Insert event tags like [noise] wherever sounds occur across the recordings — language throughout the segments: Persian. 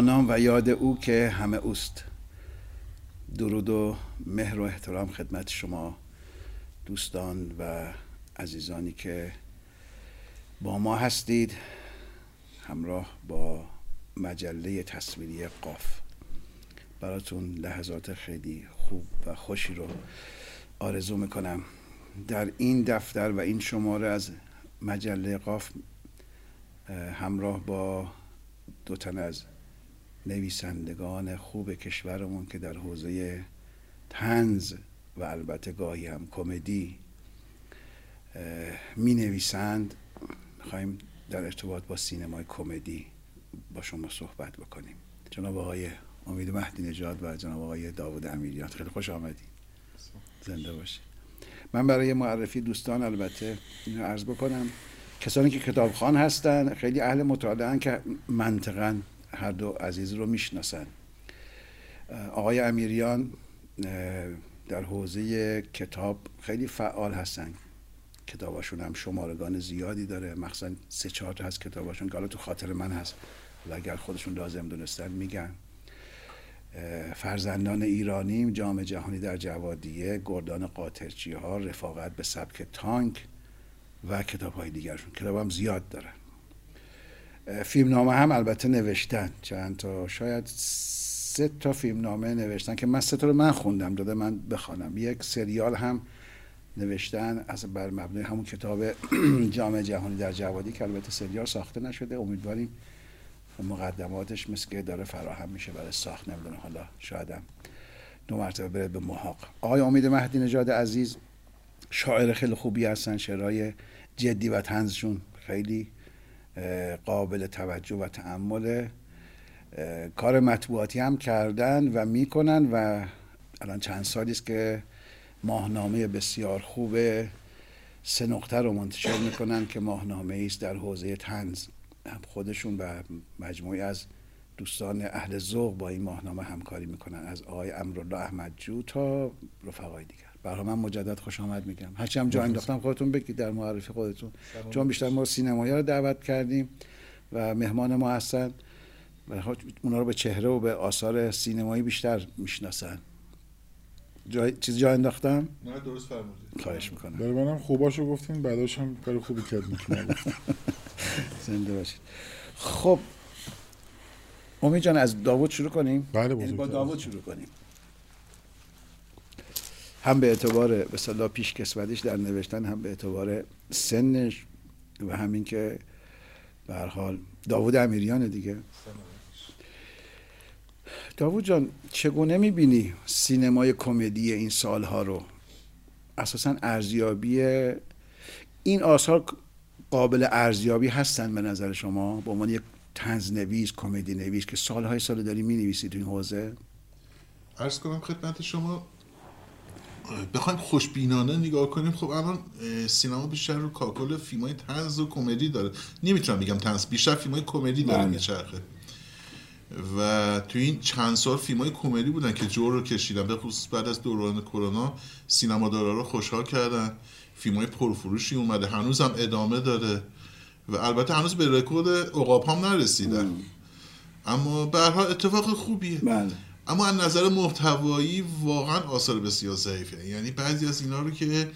نام و یاد او که همه اوست. درود و مهر و احترام خدمت شما دوستان و عزیزانی که با ما هستید همراه با مجله تصویری قاف. براتون لحظات خیلی خوب و خوشی رو آرزو می‌کنم. در این دفتر و این شماره از مجله قاف همراه با دو تن از نویسندگان خوب کشورمون که در حوزه تنز و البته گاهی هم کمدی می نویسند می‌خوایم در ارتباط با سینمای کمدی با شما صحبت بکنیم. جناب آقای امید مهدی نژاد و جناب آقای داوود امیریان. خیلی خوش آمدید. زنده باشید. من برای معرفی دوستان البته اینو عرض بکنم. کسانی که کتابخان هستن خیلی اهل مطالعه که منطقا هر دو عزیز رو می‌شناسن. آقای امیریان در حوزه کتاب خیلی فعال هستن. کتاباشون هم شمارگان زیادی داره. مخصوصا سه چهار تا هست کتاباشون که حالا تو خاطر من هست. و اگر خودشون لازم دونستن میگن. فرزندان ایرانی جام جهانی در جوادیه گردان قاطرچی ها رفاقت به سبک تانک و کتاب های دیگرشون. کتاب هم زیاد دارن فیلم نامه هم البته نوشتن. چند تا شاید سه تا فیلم نامه نوشتن که من سه تا رو من خوندم داده من بخوانم. یک سریال هم نوشتن از بر مبنای همون کتاب [clears throat] جامعه جهانی در جوادی که البته سریال ساخته نشده. امیدواریم مقدماتش مثل که داره فراهم میشه برای ساخت. نمی‌دونه حالا شایدم دو مرتبه بره به محاق. آقای امید مهدی نژاد عزیز شاعر خیلی خوبی هستن شعرهای جدی و تنزشون خیلی قابل توجه و تعمل کار مطبوعاتی هم کردن و می‌کنن و الان چند سالی است که ماهنامه بسیار خوب سه نقطه رو منتشر می‌کنن که ماهنامه است در حوزه تنز خودشون و مجموعی از دوستان اهل ذوق با این ماهنامه همکاری می‌کنن از آقای امرالله احمدجو تا رفقای دیگر. برای من مجدد خوش آمد میگم. هرچی هم جا انداختم خودتون بگید در معرفی خودتون. چون بیشتر ما سینمایی رو دعوت کردیم و مهمان ما هستن و اونا رو به چهره و به آثار سینمایی بیشتر می‌شناسن. جای چیز جا انداختم؟ نه درست فرمودید. خواهش می‌کنم. برای منم خوباشو گفتین بعداش هم کار خوبی کرد [laughs] زنده باشید. خب امید جان از داوود شروع کنیم؟ بله یعنی با. داوود شروع کنیم. هم به اعتبار به صلاح پیش کسوتیش در نوشتن هم به اعتبار سنش و همین که به هر حال داوود امیریان دیگه. داوود جان چگونه می‌بینی سینمای کمدی این سالها رو؟ اساسا ارزیابی این آثار قابل ارزیابی هستن به نظر شما؟ به عنوان یک تنز نویس کمدی نویس که سالهای سال داری می نویسید این حوزه؟ عرض کنم خدمت شما بخوایم خوشبینانه نگاه کنیم خب الان سینما بیشتر رو کاکل فیلم های تنز و کمدی داره. نمی‌تونم بگم تنز بیشتر فیلم های کمدی داره بله. میچرخه. و تو این چند سال فیلم های کمدی بودن که جور رو کشیدن به خصوص بعد از دوران کرونا سینما دارا رو خوشحال کردن. فیلم های پرفروشی اومده هنوز هم ادامه داره. و البته هنوز به رکورد عقاب هم نرسیدن اما به هر حال اتفاق خوبیه. بله. اما از نظر محتوایی واقعا آثار بسیار ضعیفه. یعنی بعضی از اینا رو که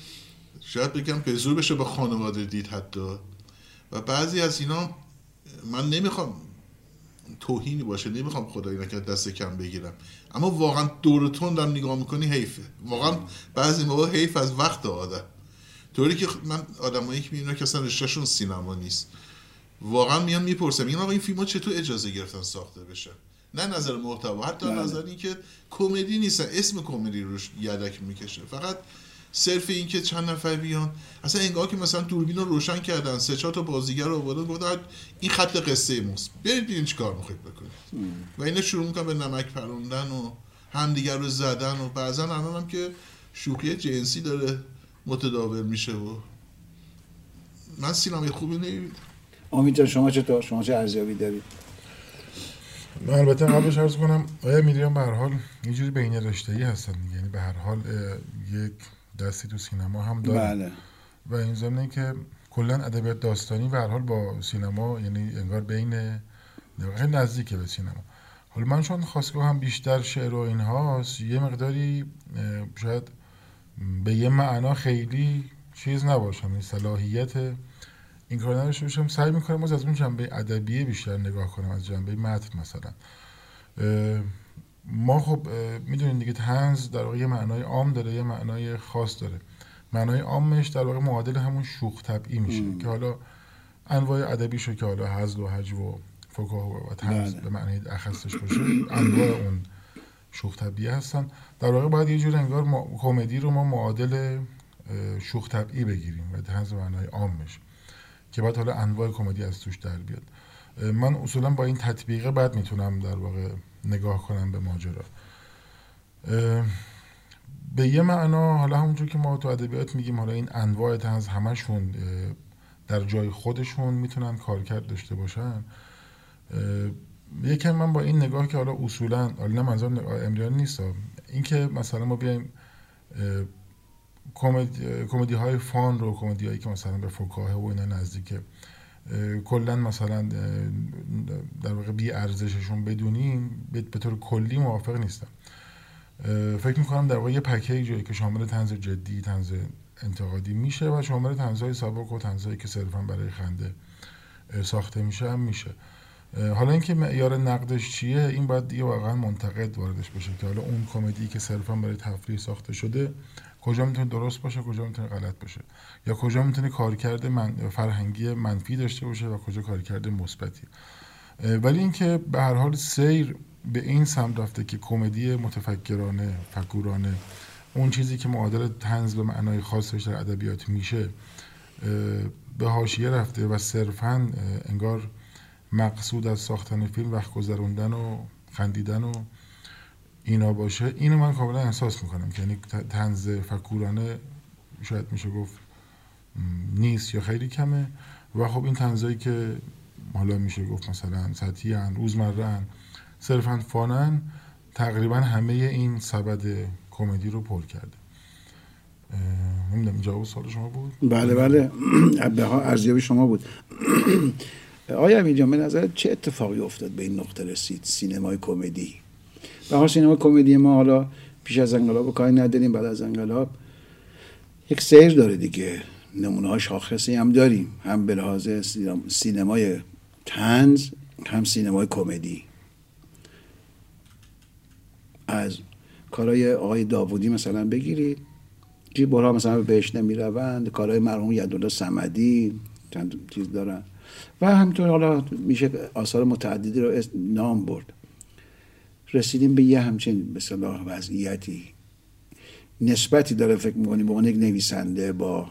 شاید بگم به زور بشه به خانواده دید حتی. و بعضی از اینا من نمی‌خوام توهینی باشه نمی‌خوام خدایی نکرد دست کم بگیرم. اما واقعا دور تندم نگاه می‌کنی حیفه. واقعا بعضی موقع حیف از وقت آدم طوری که من آدمایی که می‌بینم که اصلا رشتهشون سینما نیست. واقعا میان می‌پرسم میگن آقا این فیلم ها چطور اجازه گرفتن ساخته بشه نه نظر محتوا حتی بله. نظر این که کمدی نیستن اسم کمدی روش یدک می‌کشه. فقط صرف این که چند نفر بیان. اصلا انگار که مثلا دوربین رو روشن کردن سه چهار تا بازیگر رو آوردن گفتن این خط قصه ماست. برید ببینید چیکار می‌خواید بکنید؟ و اینا شروع می‌کنن به نمک پروندن و همدیگر رو زدن و بعضا الان هم که شوخی جنسی داره متداول میشه و من سینمای خوبی نمی‌بینم امید جان شما چطور؟ شما چه ارزیابی دارید؟ من البته قبلش عرض کنم آیا میریان به هر حال یه جوری بین رشته‌ای هستن دیگه؟ یعنی به هر حال یک دستی تو سینما هم دارن. بله. و این ضمن که کلا ادبیات داستانی به هر حال با سینما یعنی انگار بین خیلی نزدیکه به سینما. حالا من چون خواستگاه هم بیشتر شعر و این هاست یه مقداری شاید به یه معنا خیلی چیز نباشم این صلاحیت این کار باشم. سعی می‌کنم از اون جنبه ادبیه بیشتر نگاه کنم از جنبه متن مثلا. ما خب می‌دونید دیگه تنز در واقع یه معنای عام داره یه معنای خاص داره. معنای عامش در واقع معادل همون شوخ طبعی میشه که حالا انواع ادبی شو که حالا حزل و حج و فکاه و تنز بله. به معنی اخصش باشه انواع اون شوخ طبعی هستن. در واقع باید یه جور انگار کمدی رو ما معادل شوخ طبعی بگیریم و تنز معنای عام بشه که باید حالا انواع کمدی از توش در بیاد. من اصولا با این تطبیقه بعد می‌تونم در واقع نگاه کنم به ماجرا. به یه معنا حالا همونجور که ما تو ادبیات میگیم حالا این انواع تنز همشون در جای خودشون می‌تونن کارکرد داشته باشن. یکم من با این نگاه که حالا اصولا حالا نه منظور امریان نیست اینکه مثلا ما بیایم کمدی های فان رو کمدی هایی که مثلا به فکاهه و اینا نزدیکه کلا مثلا در واقع بی ارزششون بدونیم به طور کلی موافق نیستم. فکر می‌کنم در واقع یه پکیجی که شامل تنز جدی تنز انتقادی میشه و شامل تنزهای سابق و تنزهایی که صرفا برای خنده ساخته میشه هم میشه. حالا اینکه معیار نقدش چیه این باید دیگه واقعا منتقد واردش بشه که حالا اون کمدی که صرفا برای تفریح ساخته شده کجا می‌تونه درست باشه کجا می‌تونه غلط باشه. یا کجا می‌تونه کارکرد من فرهنگی منفی داشته باشه و کجا کارکرد مثبتی. ولی اینکه به هر حال سیر به این سمت رفته که کمدی متفکرانه فکورانه اون چیزی که معادل تنز به معنای خاصش در ادبیات میشه به حاشیه رفته و صرفا انگار مقصود از ساختن فیلم وقت گذروندن و خندیدن و اینا باشه اینو من کاملا احساس می‌کنم که یعنی تنز فکورانه شاید میشه گفت نیست یا خیلی کمه. و خب این تنزایی که حالا میشه گفت مثلا سطحی هن روزمره هن صرفا فانن تقریبا همه این سبد کمدی رو پر کرده. نمی‌دونم جواب سوال شما بود؟ بله بله. [clears throat] ارزیابی شما بود. [clears throat] آیا امیر به نظر چه اتفاقی افتاد به این نقطه رسید؟ سینمای کمدی. به سینما کمدی ما حالا پیش از انقلاب کاری نداریم بعد از انقلاب. یک سیر داره دیگه. نمونه های شاخصی هم داریم. هم به لحاظ سینمای تنز هم سینمای کمدی. از کارهای آقای داوودی مثلا بگیرید. جیبورها مثلا بهش نمی روند کارهای مرحوم یدالله سمدی چند چیز دارن. و همینطور حالا میشه آثار متعددی رو نام برد. رسیدیم به یه همچین به صلاح وضعیتی. نسبتی داره فکر می‌کنیم به عنوان یک نویسنده با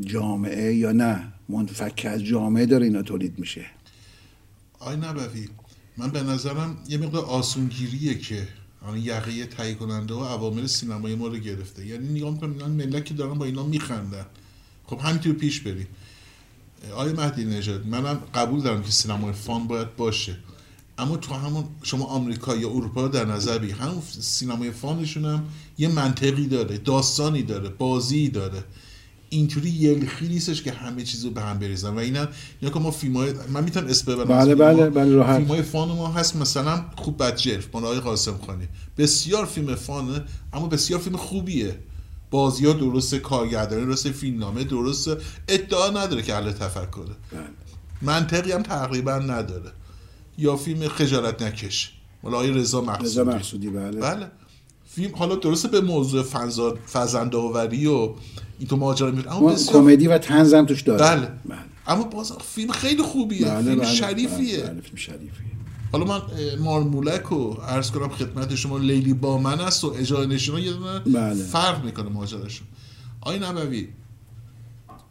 جامعه یا نه؟ منفک از جامعه داره اینا تولید میشه. آی نبوی من به نظرم یه مقدار آسونگیریه که آن یقه تهیه کننده و عوامل سینمای ما رو گرفته. یعنی نگاه می‌کنم ملت که دارن با اینا میخندن. خب همینطور پیش بریم. آیا مهدی نژاد منم قبول دارم که سینمای فان باید باشه. اما تو همون شما آمریکا یا اروپا رو در نظر بگیر. همون سینمای فانشون هم یه منطقی داره داستانی داره بازی داره. اینطوری یلخی نیستش که همه چیز رو به هم بریزن. و اینا یا که ما فیلم های من می‌تونم اسم ببرم بله بله بله راحت. فیلم های فان ما هست مثلا خوب بدجرف مال آقای قاسم خانی. بسیار فیلم فانه اما بسیار فیلم خوبیه. بازی ها درسته کارگردانی درسته فیلمنامه درسته. ادعا نداره که اهل تفکره. بله. منطقی هم تقریبا نداره. یا فیلم خجالت نکش مال آقای رضا مقصودی رضا مقصودی بله بله فیلم حالا درسته به موضوع فزندآوری و این تو ماجرا میره اما بسیار... کمدی و طنز هم توش داره بله. بله. اما باز فیلم خیلی خوبیه بله فیلم بله. شریفیه بله. فیلم شریفیه حالا من مارمولک رو عرض کنم خدمت شما لیلی با من است و اجاره نشون یه بله. فرق می‌کنه ماجراشون آی نبوی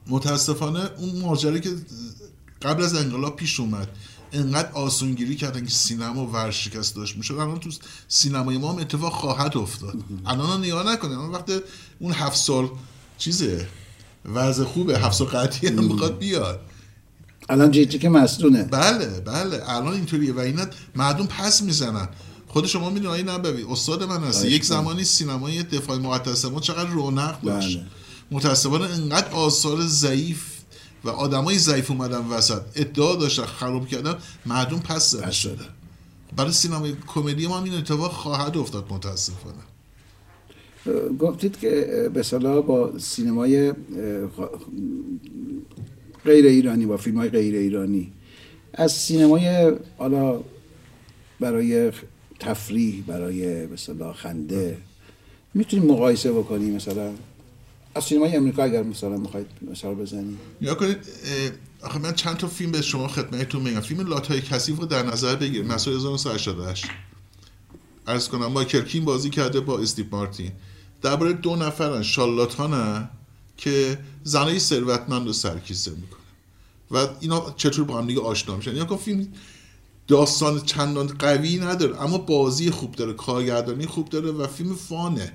متاسفانه اون ماجرایی که قبل از انقلاب پیش اومد انقدر آسونگیری کردن که سینما ورشکست داشت می‌شد. الان تو سینمای ما هم اتفاق خواهد افتاد. الان نگاه نکنه اون وقت اون هفت سال چیزه. وضع خوبه. هفت سال قطعی هم می‌خواد بیاد. الان جیجی که مصدونه بله بله. الان اینطوریه و اینا مردم پس می‌زنن. خود شما می‌دونید آیه نبوی استاد من هست. یک زمانی سینمای دفاع مقدس ما چقدر رونق داشت. بله. متاسفانه انقدر آثار ضعیف و آدمای ضعیف اومدن وسط. ادعا داشتن خراب کردن. مردم پس زده شده برای سینمای کمدی ما هم این اتفاق خواهد افتاد متاسفانه. گفتید که به صلاح با سینمای غیر ایرانی با فیلم های غیر ایرانی. از سینمای حالا برای تفریح برای به خنده می‌تونیم مقایسه بکنیم مثلا؟ از سینمای امریکا اگر مثلا می‌خواید مثلا بزنید یا کنید آخه من چند تا فیلم به شما خدمتتون میگم. فیلم لاتای کثیف رو در نظر بگیر. مسئول 1988 عرض کنم مایکل کین بازی کرده با استیو مارتین. درباره دو نفرن شالاتانن که زنای ثروتمند رو سرکیسه می‌کنه و اینا چطور با هم دیگه آشنا میشن؟ یا فیلم داستان چندان قوی نداره اما بازی خوب داره کارگردانی خوب داره و فیلم فانه.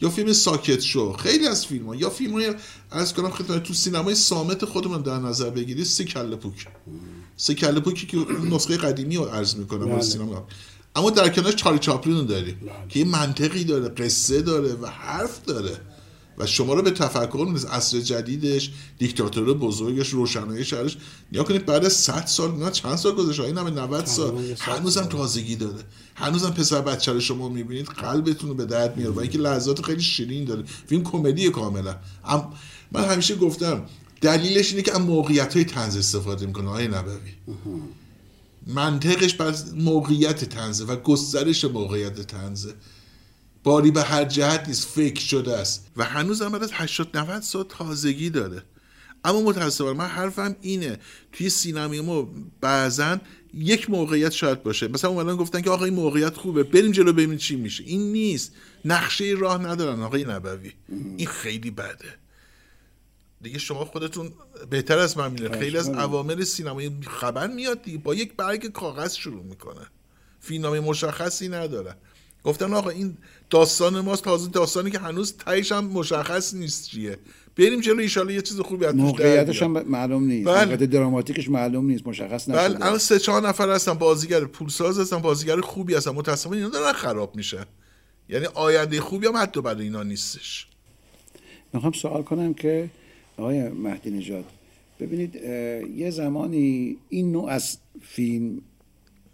یا فیلم ساکت شو خیلی از فیلم ها یا فیلم های از کنم خدمت تو سینمای سامت خودمون در نظر بگیری سی کله پوک سی کله پوکی که نسخه قدیمی رو عرض می‌کنم بله. سینما اما در کنارش چارلی چاپلین رو داریم بله. که یه منطقی داره قصه داره و حرف داره و شما رو به تفکر میز عصر جدیدش دیکتاتور بزرگش روشنایی شهرش. نیا کنید بعد 100 سال نه چند سال گذشته؟ این همه 90 سال. هنوزم تازگی داره. هنوزم پسر بچه رو شما می‌بینید قلبتون رو به درد میاره و اینکه لحظات خیلی شیرین داره. فیلم کمدی کاملا. من همیشه گفتم دلیلش اینه که از موقعیت های تنز استفاده می‌کنه آقای نبوی. منطقش بر موقعیت تنزه و گسترش موقعیت تنزه باری به هر جهت نیست فکر شده است. و هنوز هم از 80 90 سال تازگی داره. اما متاسفانه من حرفم اینه توی سینمای ما بعضا یک موقعیت شاید باشه. مثلا اومدن گفتن که آقا این موقعیت خوبه بریم جلو ببینیم چی میشه. این نیست. نقشه راه ندارن آقای نبوی. این خیلی بده. دیگه شما خودتون بهتر از من می‌دونید. خیلی از عوامل سینمایی خبر میاد دیگه. با یک برگ کاغذ شروع می‌کنه. فیلمنامه مشخصی نداره. گفتن آقا این داستان ماست تازه داستانی که هنوز تایش هم مشخص نیست چیه. بریم جلو ایشالا یه چیز خوبی از موقعیتش هم معلوم نیست. بله. دراماتیکش معلوم نیست مشخص نشده. بله الان سه چهار نفر هستن بازیگر پولساز هستن بازیگر خوبی هستن متاسفانه اینا دارن خراب میشه یعنی آینده خوبی هم حتی برای اینا نیستش. می‌خوام سوال کنم که آقای مهدی نژاد ببینید یه زمانی این نوع از فیلم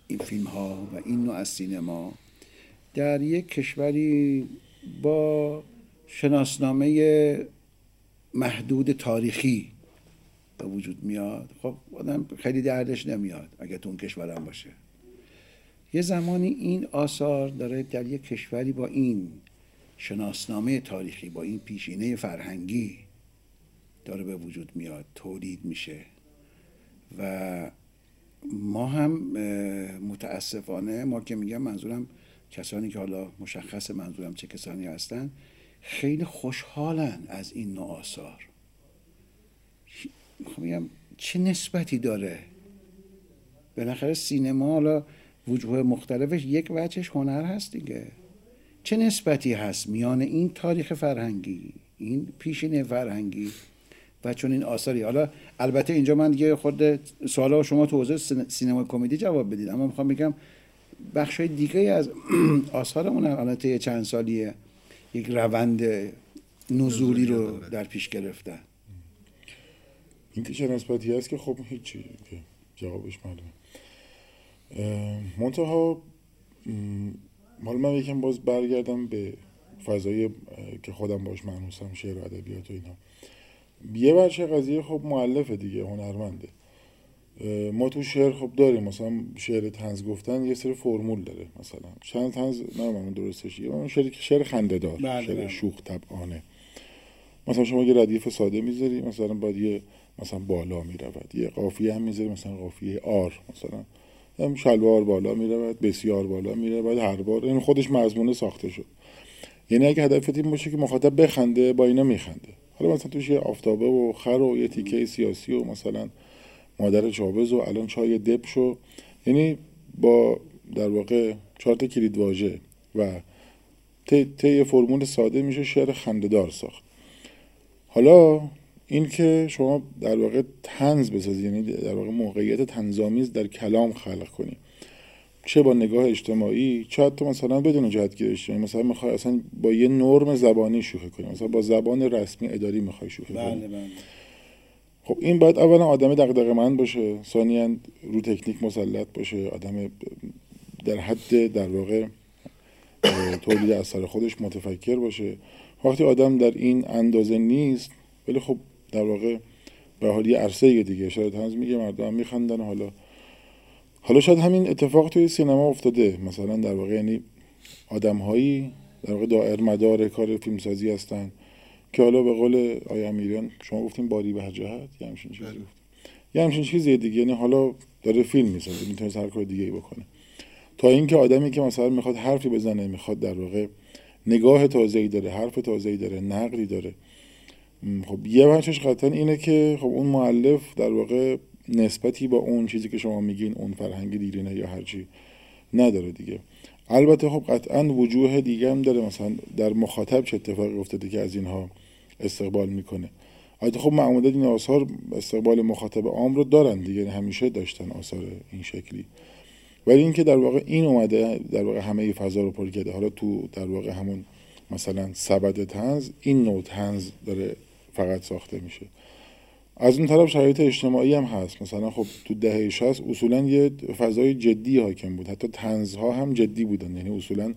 این فیلم ها و این نوع از سینما در یک کشوری با شناسنامه محدود تاریخی به وجود میاد. خب آدم خیلی دردش نمیاد اگه تو اون کشورم باشه. یه زمانی این آثار داره در یک کشوری با این شناسنامه تاریخی با این پیشینه فرهنگی داره به وجود میاد تولید میشه. و ما هم متاسفانه ما که میگم منظورم کسانی که حالا مشخص منظورم چه کسانی هستن خیلی خوشحالن از این نوع آثار. میگم چه نسبتی داره؟ بالاخره سینما حالا وجوه مختلفش یک وجهش هنر هست دیگه. چه نسبتی هست میان این تاریخ فرهنگی این پیشینه فرهنگی و چون این آثاری؟ حالا البته اینجا من دیگه خود سوالا شما تو حوزه سینما کمدی جواب بدید اما می‌خوام بگم بخش های دیگه از [clears throat] آثارمون البته چند سالیه یک روند نزولی رو در پیش گرفتن. این که چه نسبتی هست که خب هیچی جوابش معلومه. منتها حالا من یکم باز برگردم به فضای که خودم باش معنوسم شعر و ادبیات و اینا. یه بچه قضیه خب معلفه دیگه هنرمنده. ما تو شعر خب داریم. مثلا شعر تنز گفتن یه سری فرمول داره. مثلا چند تنز نه من درستش. یه شعر شعر خنده دار بله شعر بله. شوخ طبعانه. مثلا شما یه ردیف ساده می‌ذاری مثلا باید یه مثلا بالا می‌رود. یه قافیه هم می‌ذاری مثلا قافیه آر مثلا. هم شلوار بالا می‌رود بسیار بالا میره باید هر بار. این خودش مضمونه ساخته شد. یعنی اگه هدفت این باشه که مخاطب بخنده با اینا میخنده. حالا مثلا توش یه آفتابه و خر و یه تیکه سیاسی و مثلا مادر چابز و الان چای دب شو یعنی با در واقع چهار تا کلید واژه و طی فرمول ساده میشه شعر خندهدار ساخت. حالا این که شما در واقع تنز بسازی یعنی در واقع موقعیت تنظامیز در کلام خلق کنی. چه با نگاه اجتماعی چه حتی مثلا بدون جهتگیر اجتماعی. مثلا می‌خوای اصلا با یه نرم زبانی شوخی کنی مثلا با زبان رسمی اداری می‌خوای شوخی بله کنی بله. خب این باید اولا آدم دغدغه من باشه ثانیا رو تکنیک مسلط باشه آدم در حد در واقع تولید اثر خودش متفکر باشه. وقتی آدم در این اندازه نیست ولی خب در واقع به حال یه عرصه دیگه شاید هنوز میگه مردم میخندن حالا حالا شاید همین اتفاق توی سینما افتاده. مثلا در واقع یعنی آدم هایی در واقع دائر مدار کار فیلمسازی هستن. که حالا به قول آیا امیریان شما گفتیم باری به جهت یه همچین چیزی بله. یه همچین چیزیه دیگه یعنی حالا داره فیلم می‌سازه می‌تونه هر کار دیگه ای بکنه. تا اینکه آدمی که مثلا می‌خواد حرفی بزنه می‌خواد در واقع نگاه تازه‌ای داره حرف تازه‌ای داره نقدی داره. خب یه بچش قطعا اینه که خب اون معلف در واقع نسبتی با اون چیزی که شما میگین اون فرهنگ دیرینه یا هرچی نداره دیگه. البته خب قطعا وجوه دیگه هم داره مثلا در مخاطب چه اتفاقی افتاده که از اینها استقبال می‌کنه. البته خب معمولا این آثار استقبال مخاطب عام رو دارن دیگه همیشه داشتن آثار این شکلی. ولی اینکه در واقع این اومده در واقع همه فضا رو پر کرده. حالا تو در واقع همون مثلا سبد تنز این نوع تنز داره فقط ساخته میشه. از اون طرف شرایط اجتماعی هم هست. مثلا خب تو دهه 60 اصولا یه فضای جدی حاکم بود. حتی تنزها هم جدی بودن. یعنی اصولا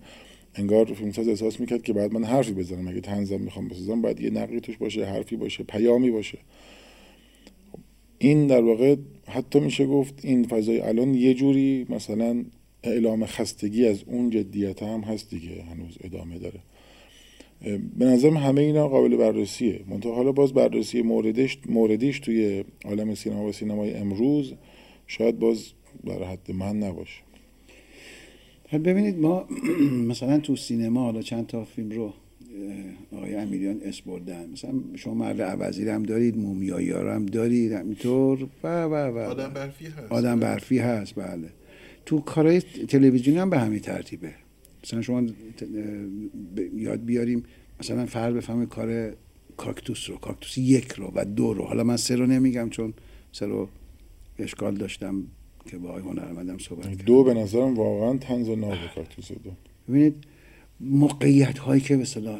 انگار فیلمساز احساس می‌کرد که بعد من حرفی بزنم. اگه تنزم می‌خوام بسازم باید یه نقلی توش باشه حرفی باشه پیامی باشه. این در واقع حتی میشه گفت این فضای الان یه جوری مثلا اعلام خستگی از اون جدیت هم هست دیگه هنوز ادامه داره. به نظرم همه اینا قابل بررسیه. منتها حالا باز بررسی موردش موردیش توی عالم سینما و سینمای امروز شاید باز در حد من نباشه. ببینید ما [clears throat] مثلا تو سینما حالا چند تا فیلم رو آقای امیریان اس بردن. مثلا شما مرد عوضی هم دارید مومیایی ها هم دارید همینطور. و و و آدم برفی هست. آدم برفی هست بله. تو کارهای تلویزیونی هم به همین ترتیبه. مثلا شما یاد بیاریم مثلا فرد بفهمه کار کاکتوس رو کاکتوس یک رو و دو رو. حالا من سه رو نمیگم چون سه رو اشکال داشتم. که با آقای هنرمندم صحبت کردم دو به نظرم واقعا تنز و ناب کاکتوس دو ببینید موقعیت هایی که به صلاح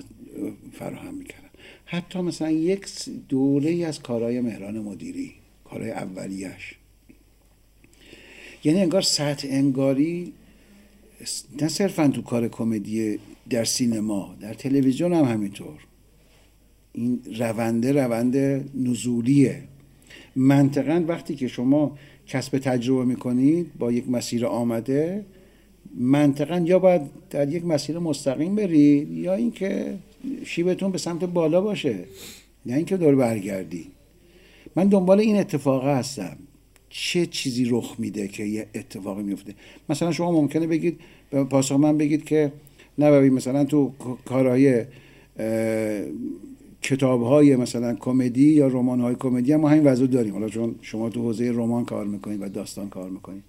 فراهم می‌کردن. حتی مثلا یک دوره ای از کارهای مهران مدیری کارهای اولیش یعنی انگار سطح انگاری نه صرفا تو کار کمدی در سینما در تلویزیون هم همینطور. این رونده روند نزولیه. منطقا وقتی که شما کسب تجربه می‌کنید با یک مسیر آمده منطقا یا باید در یک مسیر مستقیم برید یا اینکه شیبتون به سمت بالا باشه نه اینکه دور برگردی. من دنبال این اتفاق هستم. چه چیزی رخ میده که یه اتفاقی میفته مثلا شما ممکنه بگید به پاسخ من بگید که نه مثلا تو کارهای کتاب های مثلا کمدی یا رمان های کمدی هم ما همین وضع داریم. حالا چون شما تو حوزه رمان کار می‌کنید و داستان کار می‌کنید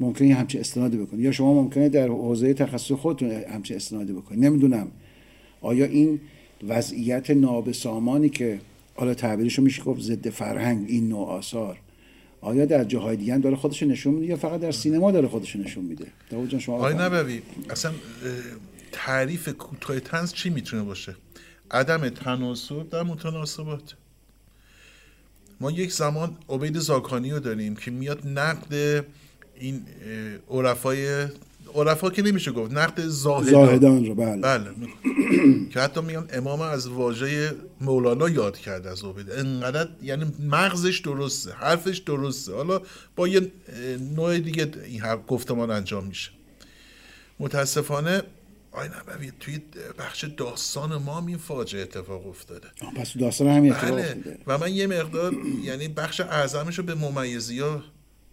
ممکنه همچه استنادی بکنید. یا شما ممکنه در حوزه تخصص خودتون همچه استنادی بکنید. نمی‌دونم. آیا این وضعیت نابسامانی که حالا تعبیرش رو میشه گفت ضد فرهنگ این نوع آثار آیا در جاهای دیگه هم داره خودش نشون میده یا فقط در سینما داره خودش نشون میده؟ داوود جان شما آقای. نبوی اصلا تعریف کوتاه تنز چی می‌تونه باشه؟ عدم تناسب در متناسبات. ما یک زمان عبید زاکانی رو داریم که میاد نقد این عرفای عرفا که نمیشه گفت نقد زاهدان, زاهدان رو بله. بله. [clears throat] که حتی میگن امام از واژه مولانا یاد کرده از عبید. انقدر یعنی مغزش درسته حرفش درسته. حالا با یه نوع دیگه این گفتمان انجام میشه. متاسفانه آی نبوی توی بخش داستان ما هم این فاجعه اتفاق افتاده. پس داستان همین اتفاق بله. افتاده. و من یه مقدار یعنی بخش اعظمش رو به ممیزی ها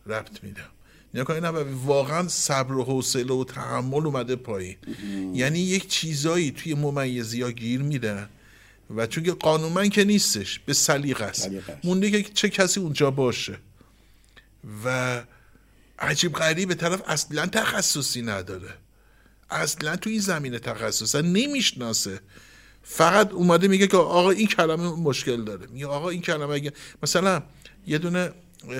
ربط میدم. نیا کنی نبوی واقعا صبر و حوصله و تحمل اومده پایین. یعنی یک چیزایی توی ممیزی ها گیر میدن و چون که قانونمند که نیستش به سلیقه است. مونده که چه کسی اونجا باشه. و عجیب غریبه طرف اصلا تخصصی نداره. اصلا تو این زمینه تخصص نمی‌شناسه. فقط اومده میگه که آقا این کلمه مشکل داره. میگه آقا این کلمه اگه مثلا یه دونه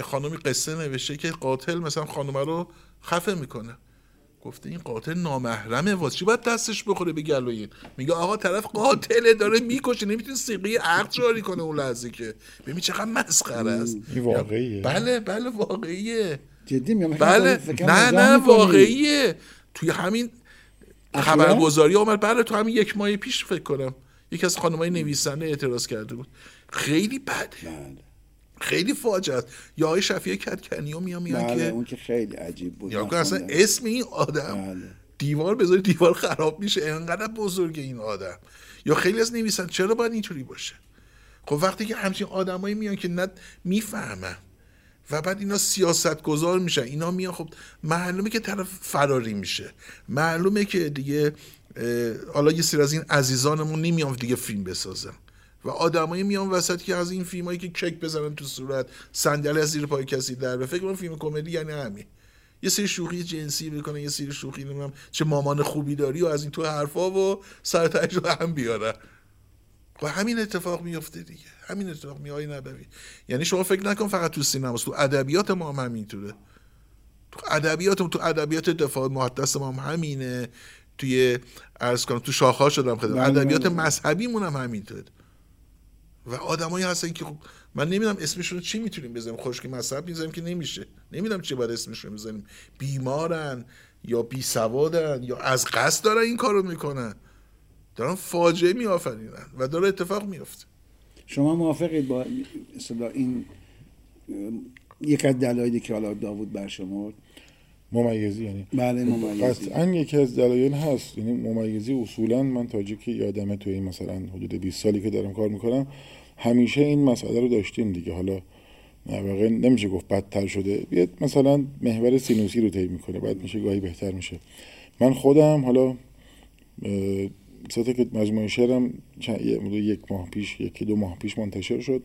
خانمی قصه نوشته که قاتل مثلا خانم رو خفه می‌کنه. گفته این قاتل نامحرمه. واسه چی باید دستش بخوره به گلوی این میگه آقا طرف قاتله داره می‌کشه. نمی‌تونه سیقه عقد جاری کنه اون لحظه که. ببین چقدر مسخره است. این واقعیه. بله بله واقعیه. جدی میگم بله. نه نه واقعیه. توی همین خبرگزاری آمد بله تو همین یک ماه پیش فکر کنم. یکی از خانمای نویسنده اعتراض کرده بود. خیلی بده بله. خیلی فاجعه است. یا آقای شفیع کدکنیو میان میان بله که اون که خیلی عجیب بود. یا اصلا. اسم این آدم بله. دیوار بذاری دیوار خراب میشه. انقدر بزرگ این آدم. یا خیلی از نویسن چرا باید اینطوری باشه؟ خب وقتی که همچین آدمایی میان که نه می‌فهمن. و بعد اینا سیاست گذار میشن. اینا میان خب معلومه که طرف فراری میشه. معلومه که دیگه حالا یه سری از این عزیزانمون نمیان دیگه فیلم بسازن. و آدمایی میان وسط که از این فیلم هایی که چک بزنن تو صورت صندلی از زیر پای کسی در به فکر کنم فیلم کمدی یعنی همین. یه سری شوخی جنسی بکنن یه سری شوخی نمی‌دونم چه مامان خوبی داری و از این تو حرفا و سر رو هم بیارن. و همین اتفاق میفته دیگه. همین اتفاق می آقای نبوی. یعنی شما فکر نکن فقط تو سینما تو ادبیات ما هم همینطوره. تو ادبیات تو ادبیات دفاع محدث ما هم همینه. توی ارز کنم تو شاخه شدم خدمت. بله، ادبیات بله. مذهبیمون هم همینطوره. و آدمایی هستن که خب من نمی‌دونم اسمشون چی می‌تونیم بزنیم. خشک مذهب می‌ذاریم که نمیشه. نمی‌دونم چی باید اسمشون رو بزنیم. بیمارن یا بی سوادن یا از قصد دارن این کارو می‌کنن. دارن فاجعه میآفرینن و داره اتفاق میفته شما موافقید با اصطلاح این یک از دلایلی که حالا داوود برشمرد ممیزی یعنی. بله ممیزی. قطعا یکی از دلایل هست. یعنی ممیزی اصولا من تا که یادمه توی این مثلا حدود 20 سالی که دارم کار می‌کنم همیشه این مسئله رو داشتیم دیگه. حالا نه واقعا نمیشه گفت بدتر شده. بیاد مثلا محور سینوسی رو طی می‌کنه. بعد میشه گاهی بهتر میشه. من خودم حالا ساعت که مجموعه شعرم یک ماه پیش یکی دو ماه پیش منتشر شد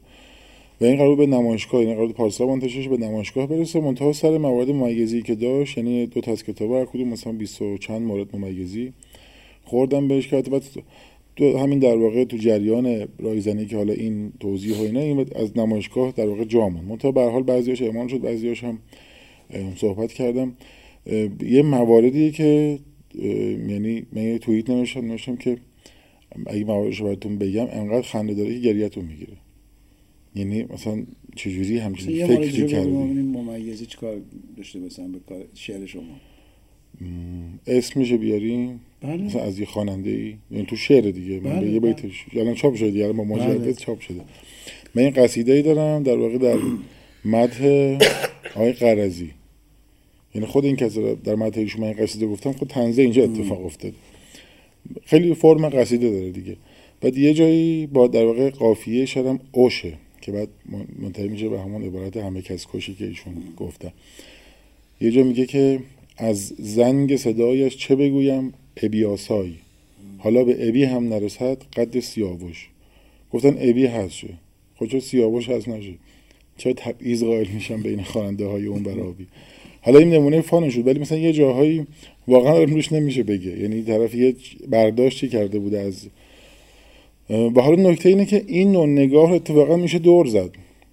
و این قرار به نمایشگاه این قرار بود پارسال منتشر به نمایشگاه برسه منتها سر موارد ممیزی که داشت یعنی دو تا از کتابا هر کدوم مثلا 20 و چند مورد ممیزی خوردم بهش که بعد تو همین در واقع تو جریان رایزنی که حالا این توضیح و اینا این از نمایشگاه در واقع جا موند. منتها به هر حال بعضیاش اعمال شد بعضیاش هم صحبت کردم. یه مواردی که یعنی من یه توییت نوشتم نوشتم که اگه مواردش رو براتون بگم انقدر خنده داره که گریتون می‌گیره. یعنی مثلا چجوری همچین فکری کردی؟ ممیزی چیکار داشته مثلا به کار شعر شما؟ اسمشو بیاریم بله. مثلا از یه خواننده ای؟ یعنی تو شعر دیگه من بله، به یه بله. بیتش الان چاپ شده دیگه الان با بله. مجلد چاپ شده. من این قصیده ای دارم در واقع در مدح آقای قرضی. یعنی خود این کسی در ایشون من این قصیده گفتم خود تنزه اینجا اتفاق افتاد خیلی فرم قصیده داره دیگه. بعد یه جایی با در واقع قافیه شرم اوشه که بعد من- منتهی میشه به همون عبارت همه کس کشی که ایشون گفتن یه جا میگه که از زنگ صدایش چه بگویم؟ ابیاسای حالا به ابی هم نرسد قد سیاوش. گفتن ابی هست شه. خب چرا سیاوش هست نشه؟ چرا تبعیض قائل میشن بین خواننده های اون برابی حالا این نمونه فان شد ولی مثلا یه جاهایی واقعا روش نمیشه بگه. یعنی طرف یه برداشتی کرده بوده از به حال نکته اینه که این نوع نگاه اتفاقا میشه دور زد.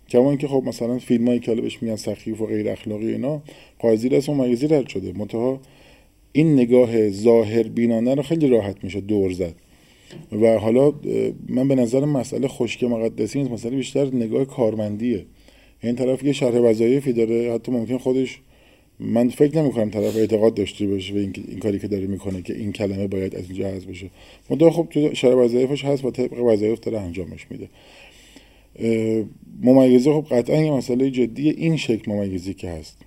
کما اینکه خب مثلا فیلم هایی که حالا بهش میگن سخیف و غیر اخلاقی اینا قاضی رسم و مگزی رد شده. منتها این نگاه ظاهر بینانه رو خیلی راحت میشه دور زد. و حالا من به نظر مسئله خشک مقدسی نیست مسئله بیشتر نگاه کارمندیه. این طرف یه شرح وظایفی داره حتی ممکن خودش من فکر نمی کنم طرف اعتقاد داشته باشه به این, این کاری که داره می‌کنه که این کلمه باید از اینجا حذف بشه. منتها خب تو شرح وظایفش هست و طبق وظایف داره انجامش میده. ممیزه خب قطعا یه مسئله جدی این شکل ممیزی که هست.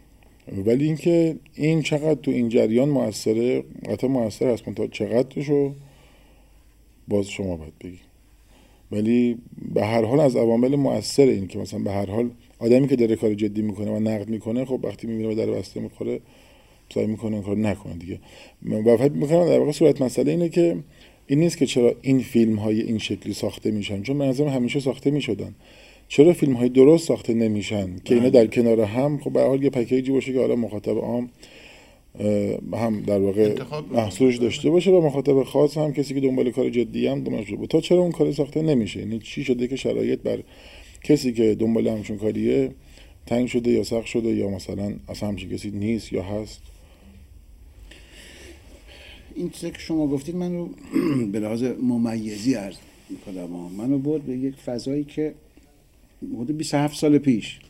ولی اینکه این چقدر تو این جریان موثره قطعا موثر هست منتها چقدرشو باز شما باید بگی. ولی به هر حال از عوامل مؤثر این که مثلا به هر حال آدمی که داره کار جدی می‌کنه و نقد می‌کنه خب وقتی می‌بینه به در بسته می‌خوره سعی می‌کنه این کار نکنه دیگه. و فکر می‌کنم در واقع صورت مسئله اینه که این نیست که چرا این فیلم های این شکلی ساخته میشن چون به نظرم همیشه ساخته می‌شدن. چرا فیلم های درست ساخته نمیشن؟ که اینا در کنار هم خب به حال یه پکیجی باشه که حالا مخاطب عام هم در واقع. محصولش داشته باشه و مخاطب خاص هم کسی که دنبال کار جدی هم دنبالش بود تا چرا اون کار ساخته نمیشه؟ یعنی چی شده که شرایط بر کسی که دنبال همچون کاریه تنگ شده یا سخت شده یا مثلا اصلا همچین کسی نیست یا هست؟ این چیزی که شما گفتید من رو [clears throat] به لحاظ ممیزی عرض می‌کنم. منو برد به یک فضایی که حدود 27 سال پیش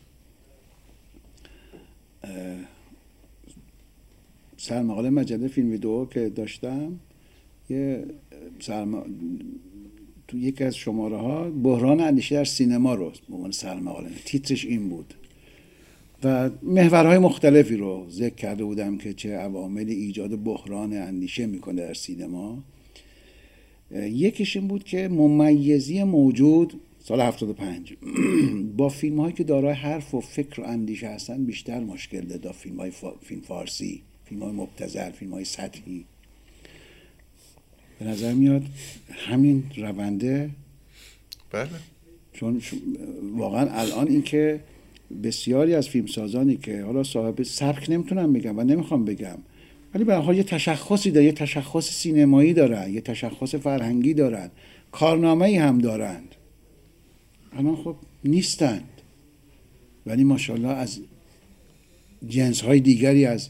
سرمقاله مجله فیلم ویدئو که داشتم یه سرم... تو یکی از شماره ها بحران اندیشه در سینما رو به عنوان سرمقاله. تیترش این بود. و محورهای مختلفی رو ذکر کرده بودم که چه عوامل ایجاد بحران اندیشه می‌کنه در سینما. یکیش این بود که ممیزی موجود سال 75 با فیلم هایی که دارای حرف و فکر و اندیشه هستن بیشتر مشکل داد. فیلم های فیلم فارسی فیلم های مبتزل فیلم های سطحی. به نظر میاد همین رونده بله. چون واقعا الان اینکه بسیاری از فیلمسازانی که حالا صاحب سبک نمی‌تونم بگم و نمی‌خوام بگم ولی به حال یه تشخصی داره یه تشخص سینمایی دارن یه تشخص فرهنگی دارن کارنامه ای هم دارند الان خب نیستند. ولی ماشاءالله از جنس های دیگری از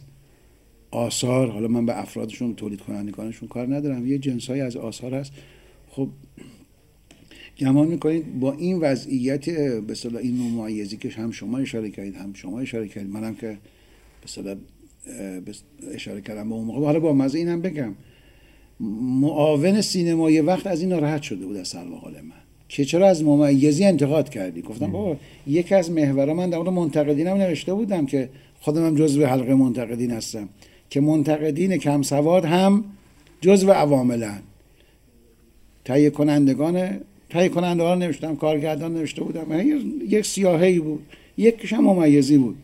آثار حالا من به افرادشون تولید کنندگانشون کار ندارم. یه جنس های از آثار هست. خب گمان می‌کنید با این وضعیت به صلاح این ممیزی که هم شما اشاره کردید هم شما اشاره کردید منم که به صلاح اشاره کردم به اون موقع. حالا با مزه اینم بگم معاون سینمایی وقت از این راحت شده بود از سرمقال من. که چرا از ممیزی انتقاد کردی؟ گفتم بابا یکی از محورا من در مورد منتقدینم نوشته بودم که خودم هم جزو حلقه منتقدین هستم. که منتقدین کم سواد هم جزو عواملن. تهیه کنندگان تهیه کنندگان نوشتم کارگردان نوشته بودم. یک سیاهی بود. یکیش هم ممیزی بود.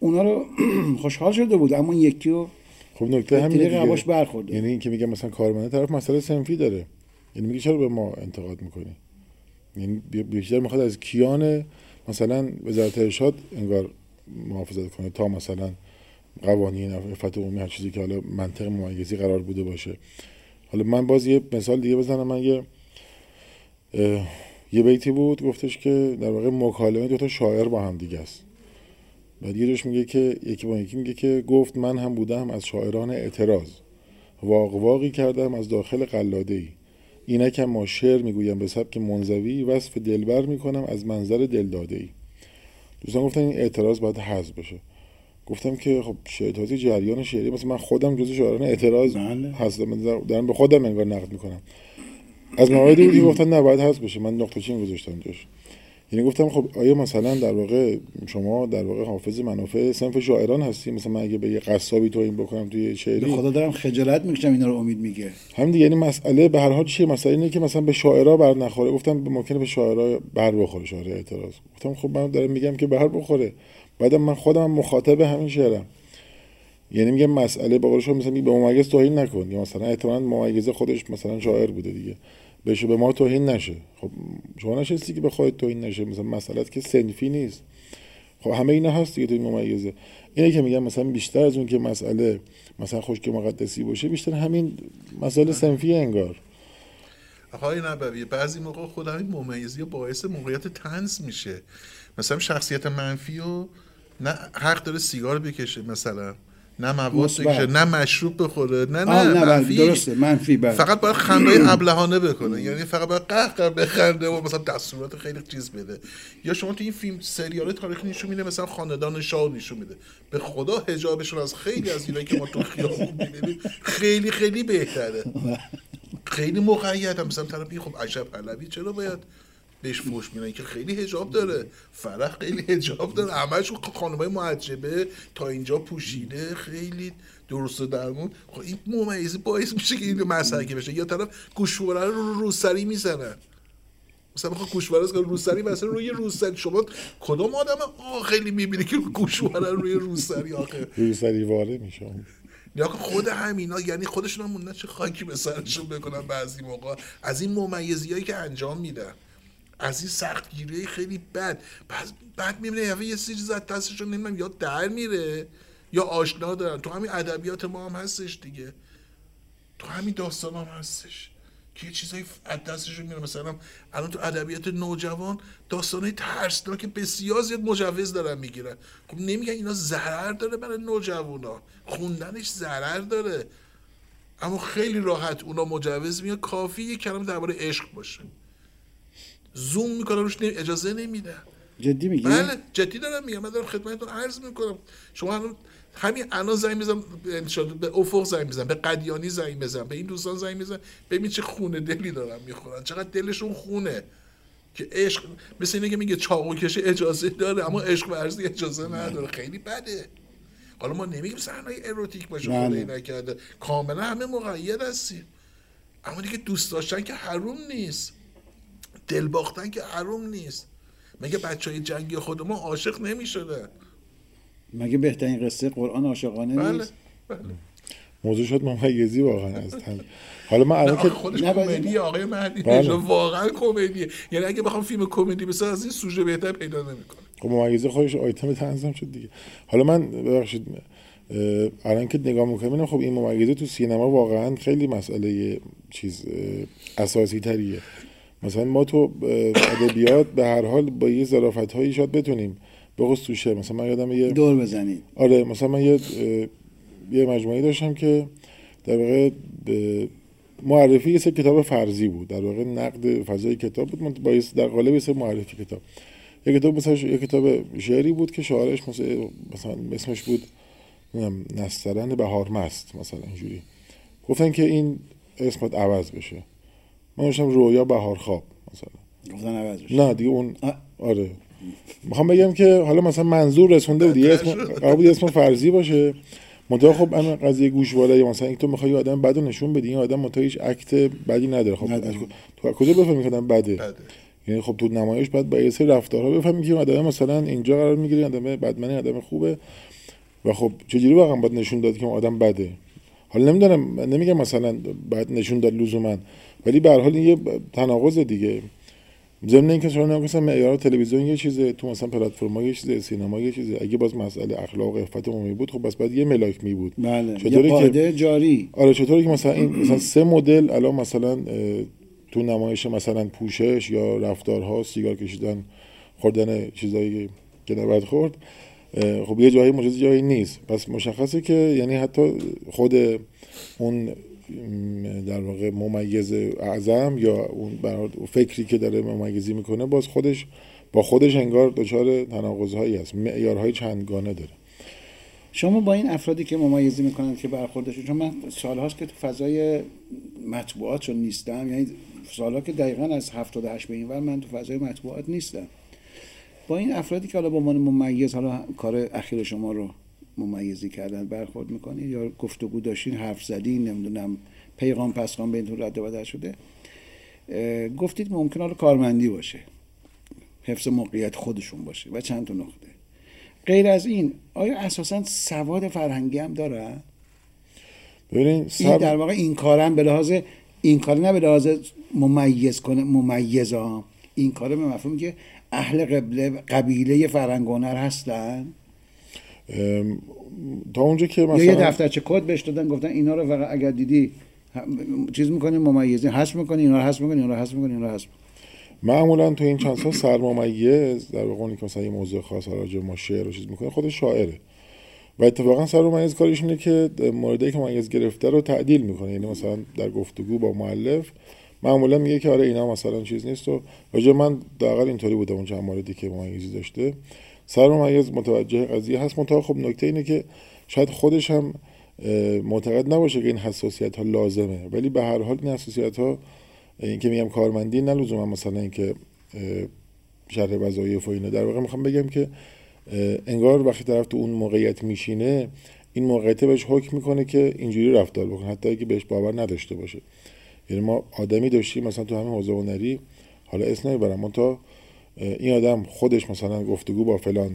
اونا رو [clears throat] خوشحال شده بود اما یکی رو خب نکته همین دیگه. برخورده. یعنی اینکه میگه مثلا کارمند طرف مسئله سنفی داره. یعنی میگه چرا به ما انتقاد می‌کنی؟ یعنی بیشتر می‌خواد از کیان مثلا وزارت ارشاد انگار محافظت کنه تا مثلا قوانین عفت عمومی هر چیزی که حالا منطق ممیزی قرار بوده باشه. حالا من باز یه مثال دیگه بزنم. من یه یه بیتی بود گفتش که در واقع مکالمه دو تا شاعر با هم دیگه است. بعد یه میگه که یکی با یکی میگه که گفت من هم بودم از شاعران اعتراض. واقواقی کردم از داخل قلاده ای اینک ما شعر می‌گویم به سبک منزوی وصف دلبر می‌کنم از منظر دلداده ای دوستان گفتن این اعتراض باید حذف بشه. گفتم که خب تازی جریان شعری مثلا من خودم جزو شاعران اعتراض بله. هستم. دارم به خودم انگار نقد می‌کنم. از مواردی بود گفتن نه باید حذف بشه. من نقطه چین گذاشتم جاش. یعنی گفتم خب آیا مثلا در واقع شما در واقع حافظ منافع سنف شاعران هستی؟ مثلا من اگه به یه قصابی تو این بکنم توی شعری خدا دارم خجالت می‌کشم اینا رو امید میگه. هم دیگه. یعنی مسئله به هر حال چیه؟ مسئله اینه که مثلا به شاعرها بر نخوره. گفتم به ممکنه به شاعرها بر بخوره شاعر اعتراض. گفتم خب من دارم میگم که بر بخوره. بعدم من خودم مخاطب همین شعرم. یعنی میگم مسئله به قولش مثلا به ممیز توهین نکن. یا مثلا احتمالاً ممیز خودش مثلا شاعر بوده دیگه. بشه به ما توهین نشه. خب شما نشستی که به توهین نشه. مثلا مسئله که سنفی نیست. خب همه اینا هست دیگه توی ممیزه. اینه که میگم مثلا بیشتر از اون که مسئله مثلا خشک مقدسی باشه بیشتر همین مسئله سنفی انگار. آقای نبوی بعضی موقع خود همین ممیزی باعث موقعیت تنز میشه. مثلا شخصیت منفی و نه حق داره سیگار بکشه مثلا. نه مواد بکشه نه مشروب بخوره نه نه, نه منفی. درسته منفی بله. فقط باید خنده [clears throat] ابلهانه بکنه یعنی فقط باید قهقه بخنده و مثلا دستورات خیلی چیز بده. یا شما تو این فیلم سریال تاریخی نشون میده مثلا خاندان شاه نشون میده. به خدا حجابشون از خیلی از اینایی که ما تو خیابون می‌بینیم خیلی خیلی بهتره. [laughs] خیلی مقید هم مثلا طرف خب عجب پهلوی چرا باید بهش فوش میدن که خیلی هجاب داره. فرق خیلی هجاب داره. همش های معجبه. تا اینجا پوشیده. خیلی درست درمون. خب این ممیزی باعث میشه که این مسئله بشه. یا طرف گوشواره رو روسری می‌زنن مثلا بخواه گوشواره رو روسری مثلا روی روسری. شما کدوم آدم خیلی می‌بینی که گوشواره روی روسری آخه. روسری واره میشه. یا خود همینا یعنی خودشون هم چه خاکی به سرشون بکنن بعضی موقع. از این ممیزی هایی که انجام میدن. از این سختگیری خیلی بد. بعد بعد می‌بینه یه چیزی از دستشون نمی‌دونم یا در میره یا آشنا دارن. تو همین ادبیات ما هم هستش دیگه. تو همین داستان هم هستش. که یه چیزایی از دستشون میره. مثلا الان تو ادبیات نوجوان داستانهای ترسناک بسیار زیاد مجوز دارن می‌گیرن. خب نمیگن اینا ضرر داره برای نوجوانا. خوندنش ضرر داره. اما خیلی راحت اونا مجوز میاد کافی یه کلمه درباره عشق باشه. زوم می‌کنه روش اجازه نمیده. جدی میگی؟ بله جدی دارم میگم. من دارم خدمتتون عرض می‌کنم. شما الان همین الان زنگ می‌زنم به افق زنگ می‌زنم به قدیانی زنگ می‌زنم به این دوستان زنگ می‌زنم ببین چه خونه دلی دارم می‌خورن. چقدر دلشون خونه. که عشق مثل اینه که میگه چاقو کشه اجازه داره اما عشق ورزی اجازه نداره. خیلی بده. حالا ما نمیگیم صحنه اروتیک باشه بله. خدایی نکرده. کاملا همه مقید هستیم. اما دیگه دوست داشتن که حروم نیست. دل باختن که حروم نیست. مگه بچه های جنگی خود ما عاشق نمی شدن مگه بهترین قصه قرآن عاشقانه بله نیست؟ بله. موضوع شد ممیزی واقعا از تن. حالا من الان که خودش کمدی آقای مهدی. بله. واقعا کمدیه. یعنی اگه بخوام فیلم کمدی بسازم از این سوژه بهتر پیدا نمی‌کنه خب ممیزی خودش آیتم تنظیم شد دیگه. حالا من ببخشید الان که نگاه می‌کنم خب این ممیزی تو سینما واقعا خیلی مسئله چیز اساسی تریه مثلا ما تو ادبیات به هر حال با یه ظرافت هایی شاید بتونیم بخصوص توشه مثلا من یادم یه دور بزنید. آره مثلا من یه یه مجموعه داشتم که در واقع به معرفی یه سری کتاب فرضی بود. در واقع نقد فضای کتاب بود. من با یه- در قالب یه سری معرفی کتاب. یه کتاب مثلا یه کتاب شعری بود که شاعرش مثلا مثلا اسمش بود نسترن بهار مست مثلا اینجوری. گفتن که این اسمت عوض بشه. من داشتم رویا بهار خواب مثلا. گفتن عوض بشه. نه دیگه اون. آره. می‌خوام بگم که حالا مثلا منظور رسونده بود یه اسم [laughs] قرار اسم فرضی باشه. منتها خب اما قضیه گوشواره مثلا این تو می‌خوای آدم بدو نشون بدی این آدم منتها هیچ اکت بدی نداره. خب نداره. تو کجا بفهمی که آدم بده؟ بده. یعنی خب تو نمایش باید با یه سری رفتارها بفهمی که آدم مثلا اینجا قرار می‌گیره آدم بدمنه آدم خوبه. و خب چجوری واقعا باید نشون داد که آدم بده؟ حالا نمی‌دونم نمیگم مثلا باید نشون داد لزوما ولی به هر حال این یه تناقض دیگه. ضمن اینکه شما نگاه مثلا معیار تلویزیون یه چیزه تو مثلا پلتفرم یه چیزه سینما یه چیزه. اگه باز مسئله اخلاق و عفت عمومی بود خب بس باید یه ملاک می بود. بله چطوری که- جاری. آره چطوری که مثلا این مثلا سه مدل الان مثلا تو نمایش مثلا پوشش یا رفتارها سیگار کشیدن خوردن چیزایی که نباید خورد. خب یه جایی مجاز جایی نیست. پس مشخصه که یعنی حتی خود اون در واقع ممیز اعظم یا اون فکری که داره ممیزی می‌کنه باز خودش با خودش انگار دچار تناقض‌هایی هست. معیارهای چندگانه داره. شما با این افرادی که ممیزی می‌کنن که برخوردشون چون من سالهاست که تو فضای مطبوعات چون نیستم یعنی سالها که دقیقا از 78 به این ور من تو فضای مطبوعات نیستم. با این افرادی که حالا با عنوان ممیز حالا کار اخیر شما رو ممیزی کردن برخورد می‌کنید یا گفتگو داشتین حرف زدین نمی‌دونم پیغام پسخان بینتون رد و بدل شده گفتید ممکن حالا کارمندی باشه حفظ موقعیت خودشون باشه و چند تا نقطه. غیر از این آیا اساسا سواد فرهنگی هم داره؟ ببینید این سب... در واقع این کارم به لحاظ این کار نه به لحاظ ممیز کنه ممیز ها این کار به مفهومی که اهل قبله قبیله هنر هستن؟ تا اونجا که مثلا یه دفترچه کد بهش دادن گفتن اینا رو فقط اگر دیدی چیز می‌کنی ممیزی حذف می‌کنی اینا رو حذف می‌کنی اینا رو حذف می‌کنی اینا رو حذف معمولا تو این چند سال سرممیز در واقع که مثلا یه موضوع خاص راجع ما شعر و چیز می‌کنه خود شاعره. و اتفاقا سرممیز کارش اینه که موردی که ممیز گرفته رو تعدیل می‌کنه. یعنی مثلا در گفتگو با مؤلف معمولا میگه که آره اینا مثلا چیز نیست و راجع من دقیقا اینطوری بوده اون چند موردی که ممیزی داشته. سرممیز متوجه قضیه هست؟ منتها خب نکته اینه که شاید خودش هم معتقد نباشه که این حساسیت ها لازمه. ولی به هر حال این حساسیت ها این که میگم کارمندی نه لزوما مثلا اینکه شرح وظایف و اینا. در واقع می‌خوام بگم که انگار وقتی طرف تو اون موقعیت میشینه این موقعیت بهش حکم می‌کنه که اینجوری رفتار بکنه. حتی اگه بهش باور نداشته باشه. یعنی ما آدمی داشتیم مثلا تو همین حوزه هنری حالا اسم نمی‌برم اه، این آدم خودش مثلا گفتگو با فلان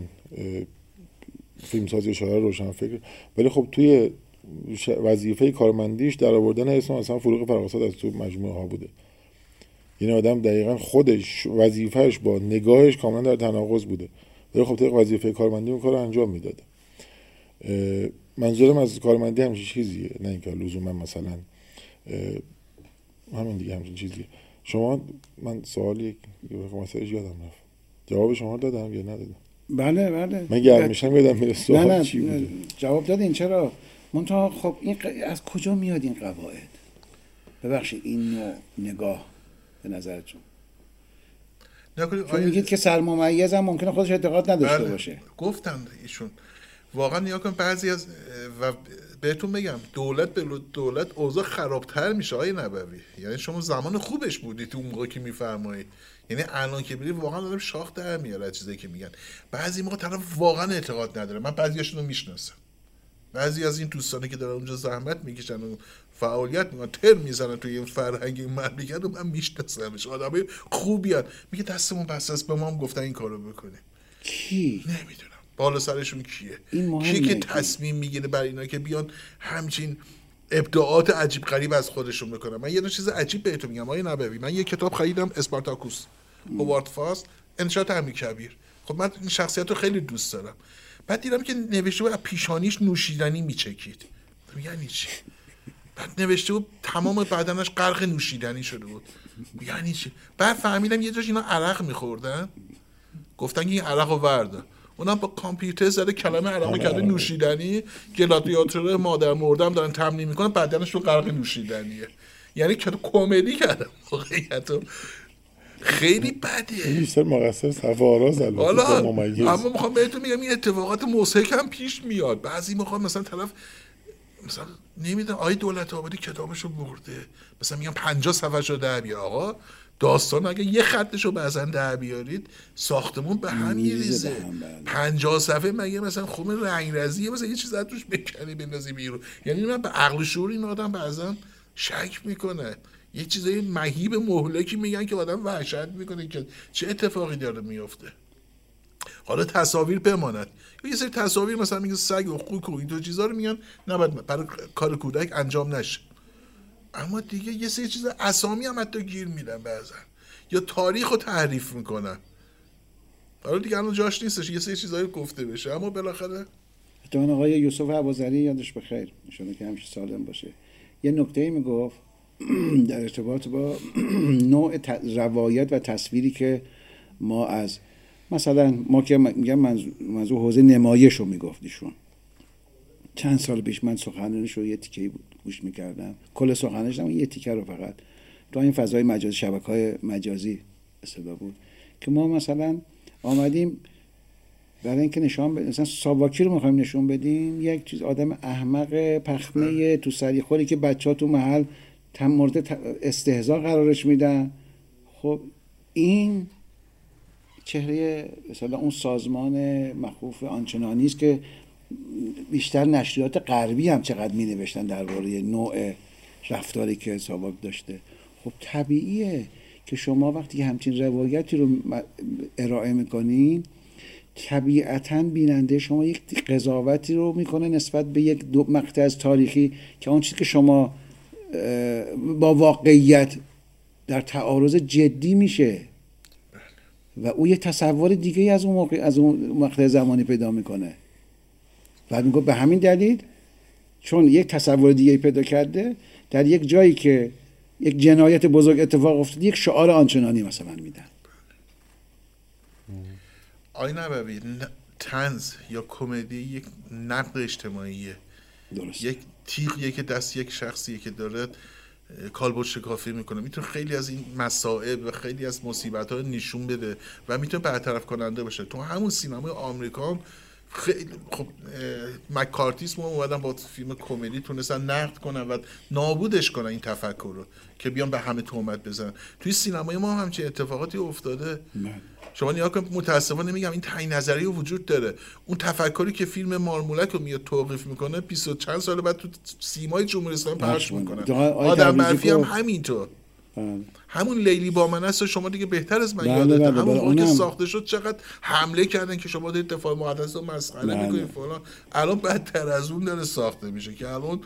فیلمساز یا شاعر روشن فکر ولی خب توی وظیفه کارمندیش در آوردن اسم مثلا فروغ فراسد از تو مجموعه ها بوده. این آدم دقیقا خودش وظیفهش با نگاهش کاملا در تناقض بوده. ولی خب طبق وظیفه کارمندی اون کار انجام می‌داده منظورم از کارمندی همچین چیزیه نه اینکه لزوما مثلا همین دیگه همچین چیزیه شما من سوالی یک مسئلهش یادم رفت. جواب شما دادم یا ندادم؟ بله بله. من گرم میشم یادم میره نه سوال نه. چی بوده. جواب دادین چرا؟ منتها خب این ق- از کجا میاد این قواعد؟ ببخشید این نوع نگاه به نظرتون. چون میگید که سرممیز هم ممکنه خودش اعتقاد نداشته بله. باشه. گفتن ایشون. واقعا نیا کن بعضی از و بهتون بگم دولت به دولت اوضاع خرابتر میشه آقای نبوی. یعنی شما زمان خوبش بودید تو اون موقع که میفرمایید. یعنی الان که برید واقعا دارم شاخ در میاره از چیزایی که میگن. بعضی موقع طرف واقعا اعتقاد نداره. من بعضیاشون رو می‌شناسم. بعضی از این دوستانی که دارن اونجا زحمت می‌کشن و فعالیت می‌کنن تر می‌زنن توی این فرهنگ این مملکت رو من میشناسمش. آدمای خوبی هن. میگه دستمون بس است به ما هم گفتن این کارو بکنیم. کی؟ نمی‌دونم. بالا سرشون کیه؟ کیه که تصمیم می‌گیره برای اینا که بیان همچین ابداعات عجیب غریب از خودشون بکنن. من یه دو چیز عجیب بهتون میگم آقای نبوی من یه کتاب خریدم اسپارتاکوس هوارد فاست انشاءات امی کبیر. خب من این شخصیت رو خیلی دوست دارم. بعد دیدم که نوشته بود از پیشانیش نوشیدنی میچکید. یعنی چی؟ بعد نوشته بود تمام بدنش غرق نوشیدنی شده بود. یعنی چی؟ بعد فهمیدم یه جاش اینا عرق میخوردن. گفتن که این عرق رو ورده اونم با کامپیوتر زده کلمه عرق کرده نوشیدنی. گلادیاتور مادر مردم دارن تمرین می‌کنن بدنش رو غرق نوشیدنیه. یعنی که کمدی کردم واقعیت. خیلی بده بیشتر مقصر سفاراز البته حالا اما می‌خوام بهتون میگم این اتفاقات موسیقی هم پیش میاد. بعضی می‌خوام مثلا طرف مثلا نمی‌دونم آقای دولت آبادی کتابشو برده. مثلا میگم 50 صفحه در بیار. آقا داستان اگه یه خطشو بعضا در بیارید ساختمون به هم میریزه بله. 50 صفحه مگه مثلا خوم رنگ رزیه مثلا یه چیز توش بکنی بندازی بیرون. یعنی من به عقل شعور این آدم بعضا شک می‌کنه. یه چیزای مهیب مهلکی میگن که آدم وحشت می‌کنه که چه اتفاقی داره میفته حالا تصاویر بماند. یه سری تصاویر مثلا میگه سگ و خوک و این دو چیزا رو میگن. نباید برای کار کودک انجام نشه. اما دیگه یه سری چیز اسامی هم حتی گیر میدن بعضا یا تاریخ رو تحریف می‌کنن. حالا دیگه الان جاش نیستش یه سری چیزایی گفته بشه. اما بالاخره اتفاقا آقای یوسف عبازری یادش بخیر. انشاءالله که همیشه سالم باشه. یه نکته می‌گفت [clears throat] در ارتباط با [clears throat] نوع روایت و تصویری که ما از مثلا ما که میگم منظور حوزه نمایش رو می‌گفت ایشون. چند سال پیش من سخنرانیش رو یه تیکه بود گوش می‌کردم. کل سخنرانیش هم یه تیکه رو فقط. تو این فضای مجازی شبکه های مجازی اصطلاح بود که ما مثلا آمدیم برای اینکه نشان بدیم مثلا ساواکی رو می‌خوایم نشون بدیم یک چیز آدم احمق پخمه تو سری خوری که بچه تو محل تم مورد استهزا قرارش میدن. خب این چهره مثلا اون سازمان مخوف آنچنانی است که بیشتر نشریات غربی هم چقدر می نوشتن درباره نوع رفتاری که ساواک داشته. خب طبیعیه که شما وقتی همچین روایتی رو ارائه می‌کنین طبیعتا بیننده شما یک قضاوتی رو می‌کنه نسبت به یک دو مقطع از تاریخی که اون چیزی که شما با واقعیت در تعارض جدی میشه. و او یه تصور دیگه از اون موقع از اون مقطع زمانی پیدا می‌کنه. بعد میگه به همین دلیل چون یک تصور دیگه پیدا کرده در یک جایی که یک جنایت بزرگ اتفاق افتاده یک شعار آنچنانی مثلا میدن. آی نبوی ن- تنز یا کمدی یک نقد اجتماعیه. درست یک تیغیه که دست یک شخصیه که داره کالبد شکافی می‌کنه. می‌تونه خیلی از این مسائل و خیلی از مصیبت ها نشون بده و می‌تونه برطرف کننده باشه. تو همون سینمای آمریکا هم خیلی خب مکارتیسم اومدن با فیلم کمدی تونستن نقد کنن و نابودش کنن این تفکر رو که بیان به همه تهمت بزنن توی سینمای ما هم همچین اتفاقاتی افتاده بله. شما نیا کن متاسفانه میگم این تعیین نظری وجود داره اون تفکری که فیلم مارمولک رو میاد توقیف می‌کنه 20 و چند سال بعد تو سیمای جمهوری اسلامی پخش پخش می‌کنه. آدم منفی هم. همینطور بله. همون لیلی با من است شما دیگه بهتر از من بله، یادته بله، همون بله، موقع که. ساخته شد چقدر حمله کردن که شما دارید دفاع مقدس رو مسخره بله. می‌کنید فلان الان بدتر از اون داره ساخته میشه که الان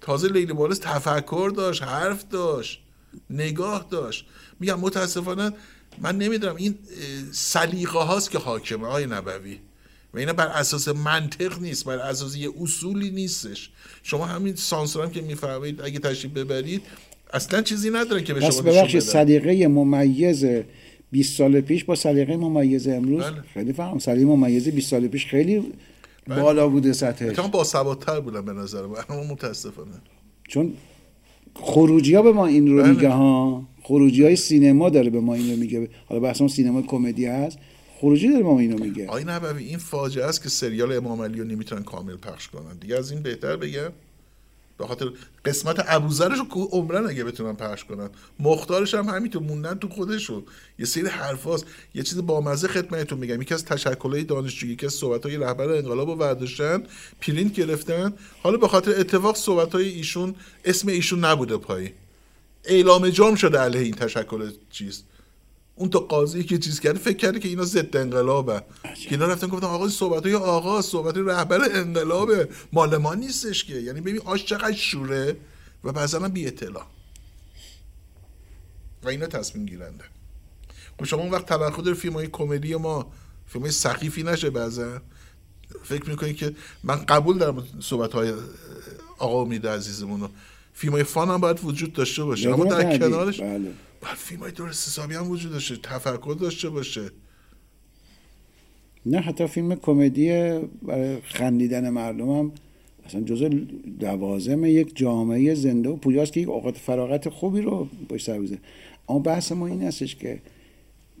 تازه لیلی بالس تفکر داشت حرف داشت نگاه داشت میگم متاسفانه من نمی‌دونم این سلیقه هاست که حاکمه های نبوی و اینا بر اساس منطق نیست بر اساس یه اصولی نیستش شما همین سانسور هم که میفرمایید اگه تشریف ببرید اصلا چیزی ندارن که به شما ببخشید. سلیقه ممیز 20 سال پیش با سلیقه ممیز امروز بله. خیلی فرق سلیقه ممیز 20 سال پیش خیلی بله. بالا بوده سطحش. اتفاقا با ثباتتر بودن به نظر من اما متاسفانه. چون خروجی ها به ما این رو بله. میگه ها. خروجی های سینما داره به ما اینو میگه. حالا بحث سینما کمدی هست. خروجی داره به ما اینو میگه. آقای نبوی این فاجعه است که سریال امام علی رو نمی‌تونن کامل پخش کنن. دیگه از این بهتر بگم. به خاطر قسمت ابوذرش رو عمرن اگه بتونن پخش کنن مختارش هم همینطور موندن تو خودشون یه سری حرفاست. یه چیز بامزه خدمتتون میگم. یکی از تشکلهای دانشجویی یکی از صحبت‌های رهبر انقلاب رو برداشتن پرینت گرفتن. حالا به خاطر اتفاق صحبت‌های ایشون اسم ایشون نبوده پایی اعلام جرم شده علیه این تشکل چیز اون تا قاضی که چیز کرده فکر کرده که اینا ضد انقلابه. که اینا رفتن گفتن آقا صحبت های آقا صحبت رهبر انقلابه مال ما نیستش که. یعنی ببین آش چقدر شوره و بعضا هم بی اطلاع. و اینا تصمیم گیرنده. خب شما اون وقت داره فیلم های کمدی ما فیلم های سخیفی نشه بعضا. فکر می‌کنی که من قبول دارم صحبت های آقا امید عزیزمون رو فیلم های فان هم باید وجود داشته باشه. اما در کنارش بله. باید فیلم های درست حسابی هم وجود داشته تفکر داشته باشه. نه حتی فیلم کمدی برای خندیدن مردم هم اصلا جزء دوازم یک جامعه زنده و پویاست که یک اوقات فراغت خوبی رو باش سر بزنه اما بحث ما این هستش که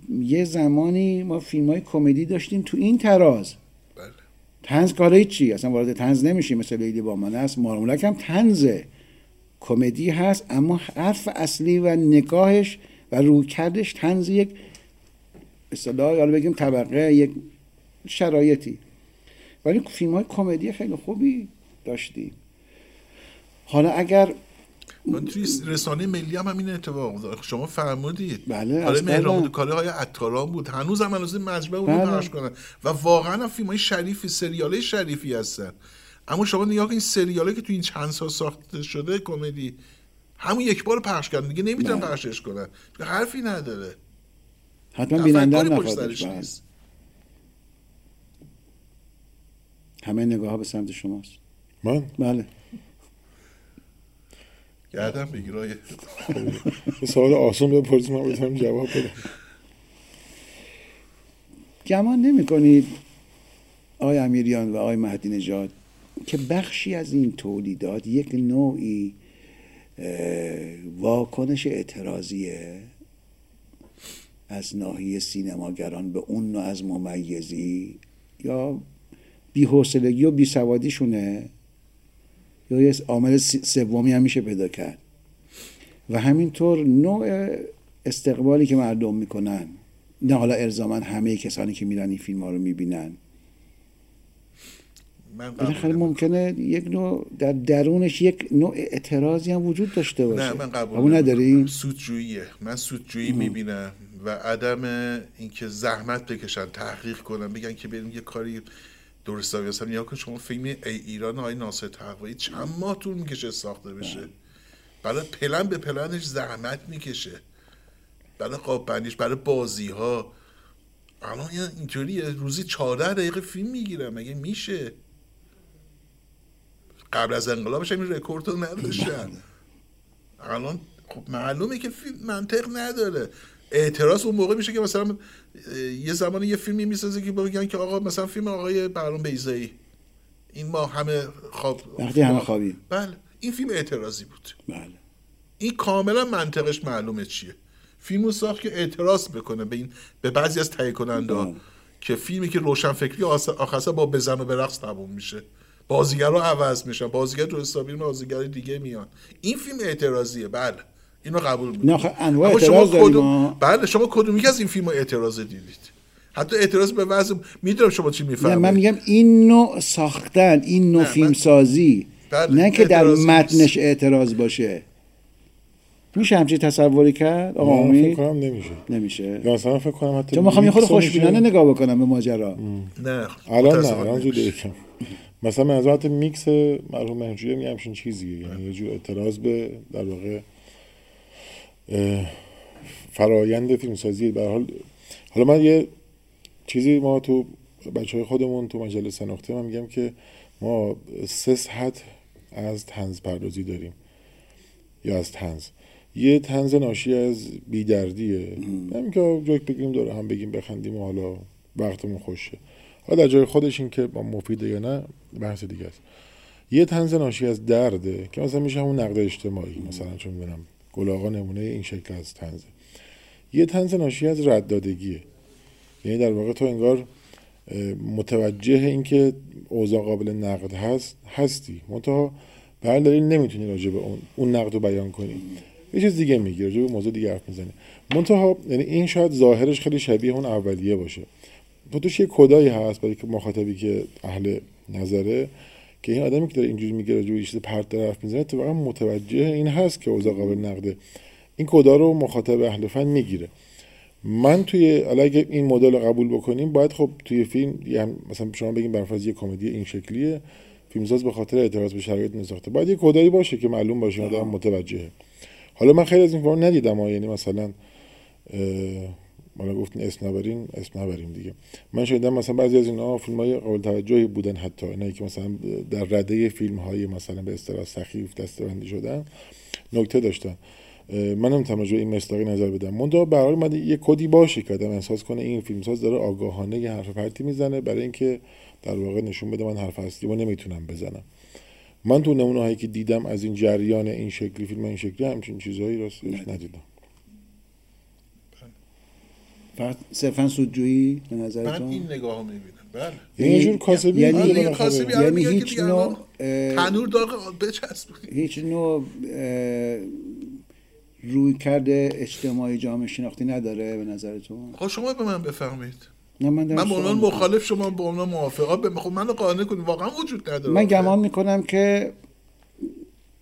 یه زمانی ما فیلم های کمدی داشتیم تو این تراز. بله. تنز کاره چی؟ اصلا وارد تنز نمیشیم مثل لیلی با من است مارمولک هم تنزه کمدی هست اما حرف اصلی و نگاهش و روکردش تنز یک اصطلاح حالا بگیم طبقه یک شرایطی. ولی فیلم های کمدی خیلی خوبی داشتیم. حالا اگر من توی رسانه ملی هم همین اتفاق داره شما فرمودید. بله، اصلا. مهران کاره های عطاران بود. هنوز هم هنوز مجمع بود بله. پخش کنن. و واقعا هم فیلم های شریفی سریال شریفی هستن. اما شما نگاه کنید سریالی که تو این چند سال ساخته شده کمدی همون یک بار پخش کردن. دیگه نمی‌تونن. پخشش کنن. حرفی نداره. حتما بیننده هم. همه نگاه ها به سمت شماست. من؟ بله. گردم بگیر آیه. یه سوال آسان بپرسید من بتونم جواب بدم گمان نمی کنید آقای امیریان و آقای مهدی نژاد که بخشی از این تولیدات یک نوعی واکنش اعتراضیه از ناحیه سینماگران به اون نوع از ممیزی یا بی‌حوصلگی و بیسوادیشونه؟ یا یه عامل سومی هم میشه پیدا کرد. و همینطور نوع استقبالی که مردم می‌کنن نه حالا ارزاما همه کسانی که میرن این فیلم ها رو می‌بینن بالاخره نمی‌کنم. ممکنه یک نوع در درونش یک نوع اعتراضی هم وجود داشته باشه. نه من قبول قبول نداری. سودجوییه. من سودجویی می‌بینم و عدم اینکه زحمت بکشن تحقیق کنن بگن که بریم یه کاری درست حسابی اصلا یا که شما فیلم ای ایران آقای ناصر تقوایی چند ماه طول می‌کشه ساخته بشه. برای پلن به پلنش زحمت می‌کشه. برای قاب بندیش برای بازی ها الان یه اینطوریه. روزی 14 دقیقه فیلم می‌گیرم. مگه میشه؟ قبل از انقلابش هم این رکورد رو نداشتن. الان خب معلومه که فیلم منطق نداره. اعتراض اون موقع میشه که مثلا یه زمان یه فیلمی می‌سازه که بگن که آقا مثلا فیلم آقای برام بیزایی این ما همه خواب وقتی همه خوابید. بله. این فیلم اعتراضی بود. بله. این کاملا منطقش معلومه چیه. فیلمو ساخت که اعتراض بکنه به این به بعضی از تهیه کننده بله. که فیلمی که روشنفکری آس- آخر با بزن و برقص تموم میشه. بازیگر رو عوض میشن. بازیگر رو حسابی بازیگر دیگه میان. این فیلم اعتراضیه. بله. اینو قبول می‌کنم. نه انواع اما شما کدوم. بله شما کدوم یکی از این فیلم اعتراض دیدید؟ حتی اعتراض به وضع می‌دونم شما چی نه می‌فهمید من میگم این نوع ساختن این نوع فیلم سازی بله، نه که در متنش. اعتراض باشه. میشه همچین تصوری کرد؟ آقا من فکر امید کنم نمیشه. نمیشه. یا مثلا فکر کنم حتی چون می‌خوام یه خود خوشبینانه نگاه بکنم به ماجرا. نه الان نه الان زود. یکم مثلا منظور حتی میکس مرحوم مهجوری میگه همچین چیزیه. یعنی یه جور اعتراض به در واقع فرایند فیلمسازی. به حال حالا من یه چیزی ما تو بچه های خودمون تو مجله سنخته من میگم که ما سه سطح از تنز پردازی داریم. یا از تنز یه تنز ناشی از بیدردیه. همین که جوک بگیم داره هم بگیم بخندیم و حالا وقتمون خوشه. حالا در جای خودش این که با مفیده یا نه بحث دیگه است. یه تنز ناشی از درده که مثلا میشه همون نقد اجتماعی مثلا چون می‌دونم گلاغا نمونه این شکل از تنزه یه تنز ناشی از رددادگیه. یعنی در واقع تو انگار متوجه اینکه اوضاع قابل نقد هست هستی. منتها به هر دلیل نمی‌تونی راجع به اون اون نقد رو بیان کنی. یه چیز دیگه میگی راجع به موضوع دیگه حرف می‌زنی. منتها یعنی این شاید ظاهرش خیلی شبیه اون اولیه باشه. تو توش یه کدایی هست برای که مخاطبی که اهل نظره که این آدمی که داره اینجوری میگه راجع به چیز پرت حرف می‌زنه اتفاقا متوجه این هست که اوضاع قابل نقده. این کدا رو مخاطب اهل فن می‌گیره. من توی اگه این مدل رو قبول بکنیم باید خب توی فیلم مثلا شما بگیم برفرض یه کمدی این شکلیه فیلمساز به خاطر اعتراض به شرایط نساخته باید یه کدایی باشه که معلوم باشه آدم متوجهه. حالا من خیلی از این فیلم ندیدم یعنی مثلا مالا گفتین اسم نبرین اسم نبریم دیگه. من شنیدم مثلا بعضی از اینا فیلم های قابل توجهی بودن حتی اینایی که مثلا در رده فیلم های مثلا به اصطلاح سخیف دستبندی شدن نکته داشتن. من نمی‌تونم راجع این مصداقی نظر بدم. منتها به هر یه کدی باشه که آدم احساس کنه این فیلمساز داره آگاهانه یه حرف پرتی می‌زنه برای اینکه در واقع نشون بده من حرف اصلی رو نمی‌تونم بزنم. من تو نمونه هایی که دیدم از این جریان این شکلی فیلم این شکلی همچین چیزهایی راستش ندیدم. فقط صرفا سودجویی به نظر من این نگاه می‌بینم. بله. یعنی جور کاسبی یعنی, یعنی, کاسبی یعنی هیچ نوع تنور داغ بچسب هیچ نوع روی کرده اجتماعی جامعه شناختی نداره به نظرتون خب شما به من بفهمید نه من, من به عنوان مخالف شما به عنوان موافقا به خب منو قانع کنید. واقعا وجود نداره. من گمان می‌کنم که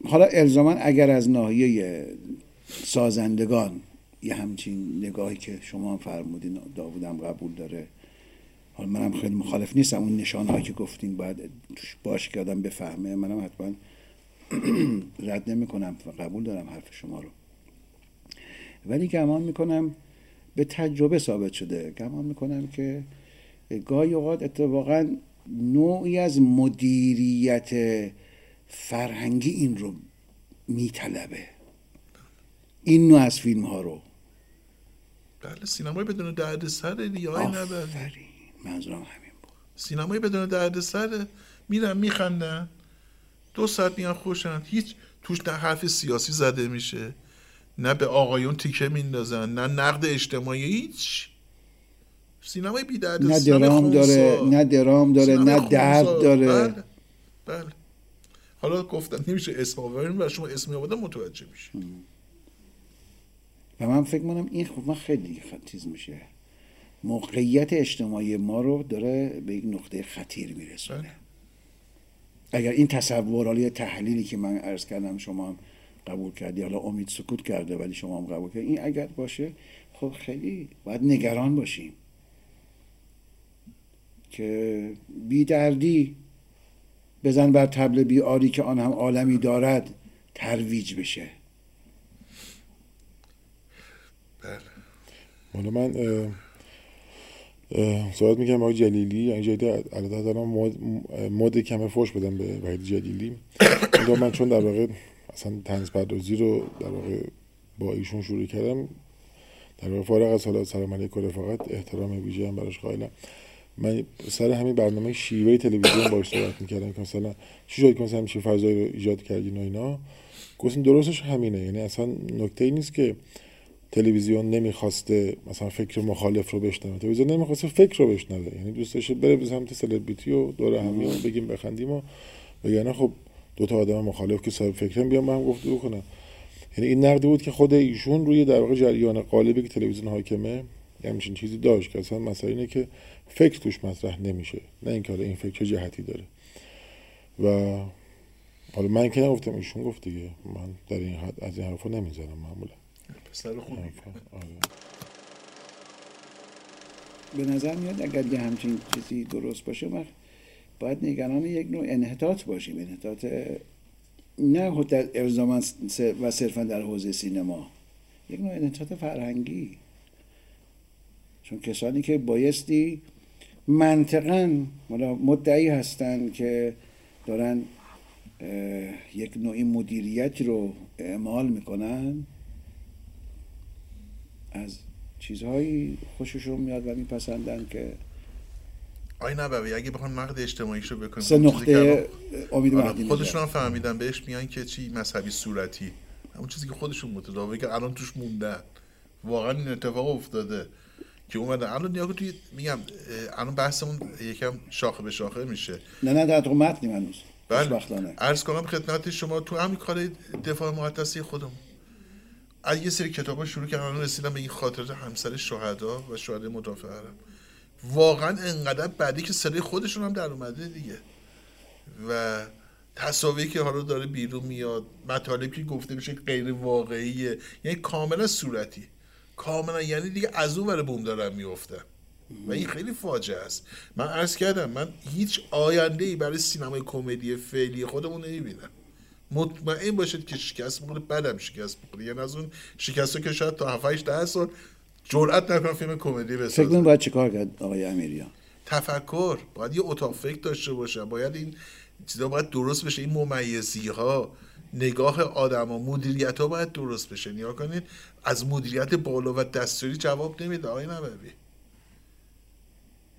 حالا الزاما اگر از ناحیه سازندگان یه همچین نگاهی که شما هم فرمودین داوودم قبول داره. حالا منم خیلی مخالف نیستم. اون نشان هایی که گفتین باید باشه که آدم بفهمه. منم حتما [clears throat] رد نمی کنم و قبول دارم حرف شما رو. ولی گمان می‌کنم به تجربه ثابت شده. گمان می‌کنم که گاهی اوقات اتفاقا نوعی از مدیریت فرهنگی این رو میطلبه. این نوع از فیلم ها رو. بله سینمای بدون درد سر دیگه های آفرین منظورم همین بود. سینمای بدون درد سر میرن میخندن. دو ساعت میان خوشن. هیچ توش نه حرف سیاسی زده میشه. نه به آقایون تیکه میندازن نه نقد اجتماعی هیچ. سینمای بی درد نه درام داره نه درام داره نه درد داره. بله. بله. حالا گفتم نمیشه اسم آوریم و شما اسمی آوردن متوجه میشه و من فکر کنم این خب من خیلی چیز میشه. موقعیت اجتماعی ما رو داره به یک نقطه خطیر میرسونه. اگر این تصور حالا تحلیلی که من عرض کردم شما هم قبول کردی حالا امید سکوت کرده ولی شما هم قبول کردی این اگر باشه خب خیلی باید نگران باشیم. که بی دردی بزن بر تبل بی آری که آن هم عالمی دارد ترویج بشه. بله من صحبت می‌کنم آقای جلیلی. یعنی جدی البته دارم مد کمه فوش بدم به وحید جلیلی. من چون در واقع اصلا تنز پردازی رو در واقع با ایشون شروع کردم در واقع فارغ از حالا سلام علیکم رفاقت احترام ویژه هم براش قائلم. من سر همین برنامه شیوه تلویزیون باش صحبت می‌کردم که مثلا چی شد که مثلا همچین فضایی رو ایجاد کردین و اینا. گفتین درستش همینه. یعنی اصلا نکته ای نیست که تلویزیون نمی‌خواسته مثلا فکر مخالف رو بشنوه. تلویزیون نمی‌خواسته فکر رو بشنوه. یعنی دوست داشته بره به سمت سلبریتی و دور همی و بگیم بخندیم و بگن خب دو تا آدم مخالف که صاحب فکرن بیان با هم گفتگو کنن یعنی این نقدی بود که خود ایشون روی در واقع جریان قالبی که تلویزیون حاکمه همچین چیزی داشت که اصلا مسئله اینه که فکر توش مطرح نمیشه. نه اینکه حالا این فکر چه جهتی داره. و حالا من که نگفتم ایشون گفت دیگه. من در این حد از این حرفا نمی‌زنم معمولا. پسر خوبی. آره. به نظر میاد اگر یه همچین چیزی درست باشه وقت باید نگران یک نوع انحطاط باشیم. انحطاط نه در الزاما و صرفا در حوزه سینما. یک نوع انحطاط فرهنگی. چون کسانی که بایستی منطقا مدعی هستند که دارن یک نوعی مدیریت رو اعمال می‌کنن. از چیزهایی خوششون میاد و میپسندن که آی نبوی اگه بخوان نقد اجتماعیش رو بکنیم سه نقطه امید آره، مهدی خودشون هم فهمیدن بهش میان که چی مذهبی صورتی. همون چیزی که خودشون متداوی که الان توش موندن. واقعا این اتفاق افتاده که اومدن الان نیا توی میگم الان بحثمون یکم شاخه به شاخه میشه. نه نه در متنی هنوز. بله. عرض کنم خدمت شما تو همین کار دفاع مقدسی خودم از یه سری کتاب شروع کردم رسیدم به این خاطرات همسر شهدا و شهدای مدافع عرب واقعا انقدر بعدی که صدای خودشون هم در اومده دیگه. و تصاویری که حالا داره بیرون میاد مطالبی که گفته میشه غیر واقعیه. یعنی کاملا صورتی. کاملا یعنی دیگه از اون ور بوم دارن میفتن و این خیلی فاجعه است. من عرض کردم من هیچ آینده ای برای سینمای کمدی فعلی خودمون نمی‌بینم. مطمئن باشید که شکست می‌کنه بعدم شکست می‌کنه یعنی از اون شکست که شاید تا 7 8 10 سال جرأت نکنم فیلم کمدی بسازه. فکر باید چیکار کرد آقای امیریان؟ تفکر. باید یه اتاق فکر داشته باشه. باید این چیزا باید درست بشه. این ممیزی ها نگاه آدم ها مدیریت ها باید درست بشه. نیا کنید از مدیریت بالا و دستوری جواب نمیده. آقای نبوی.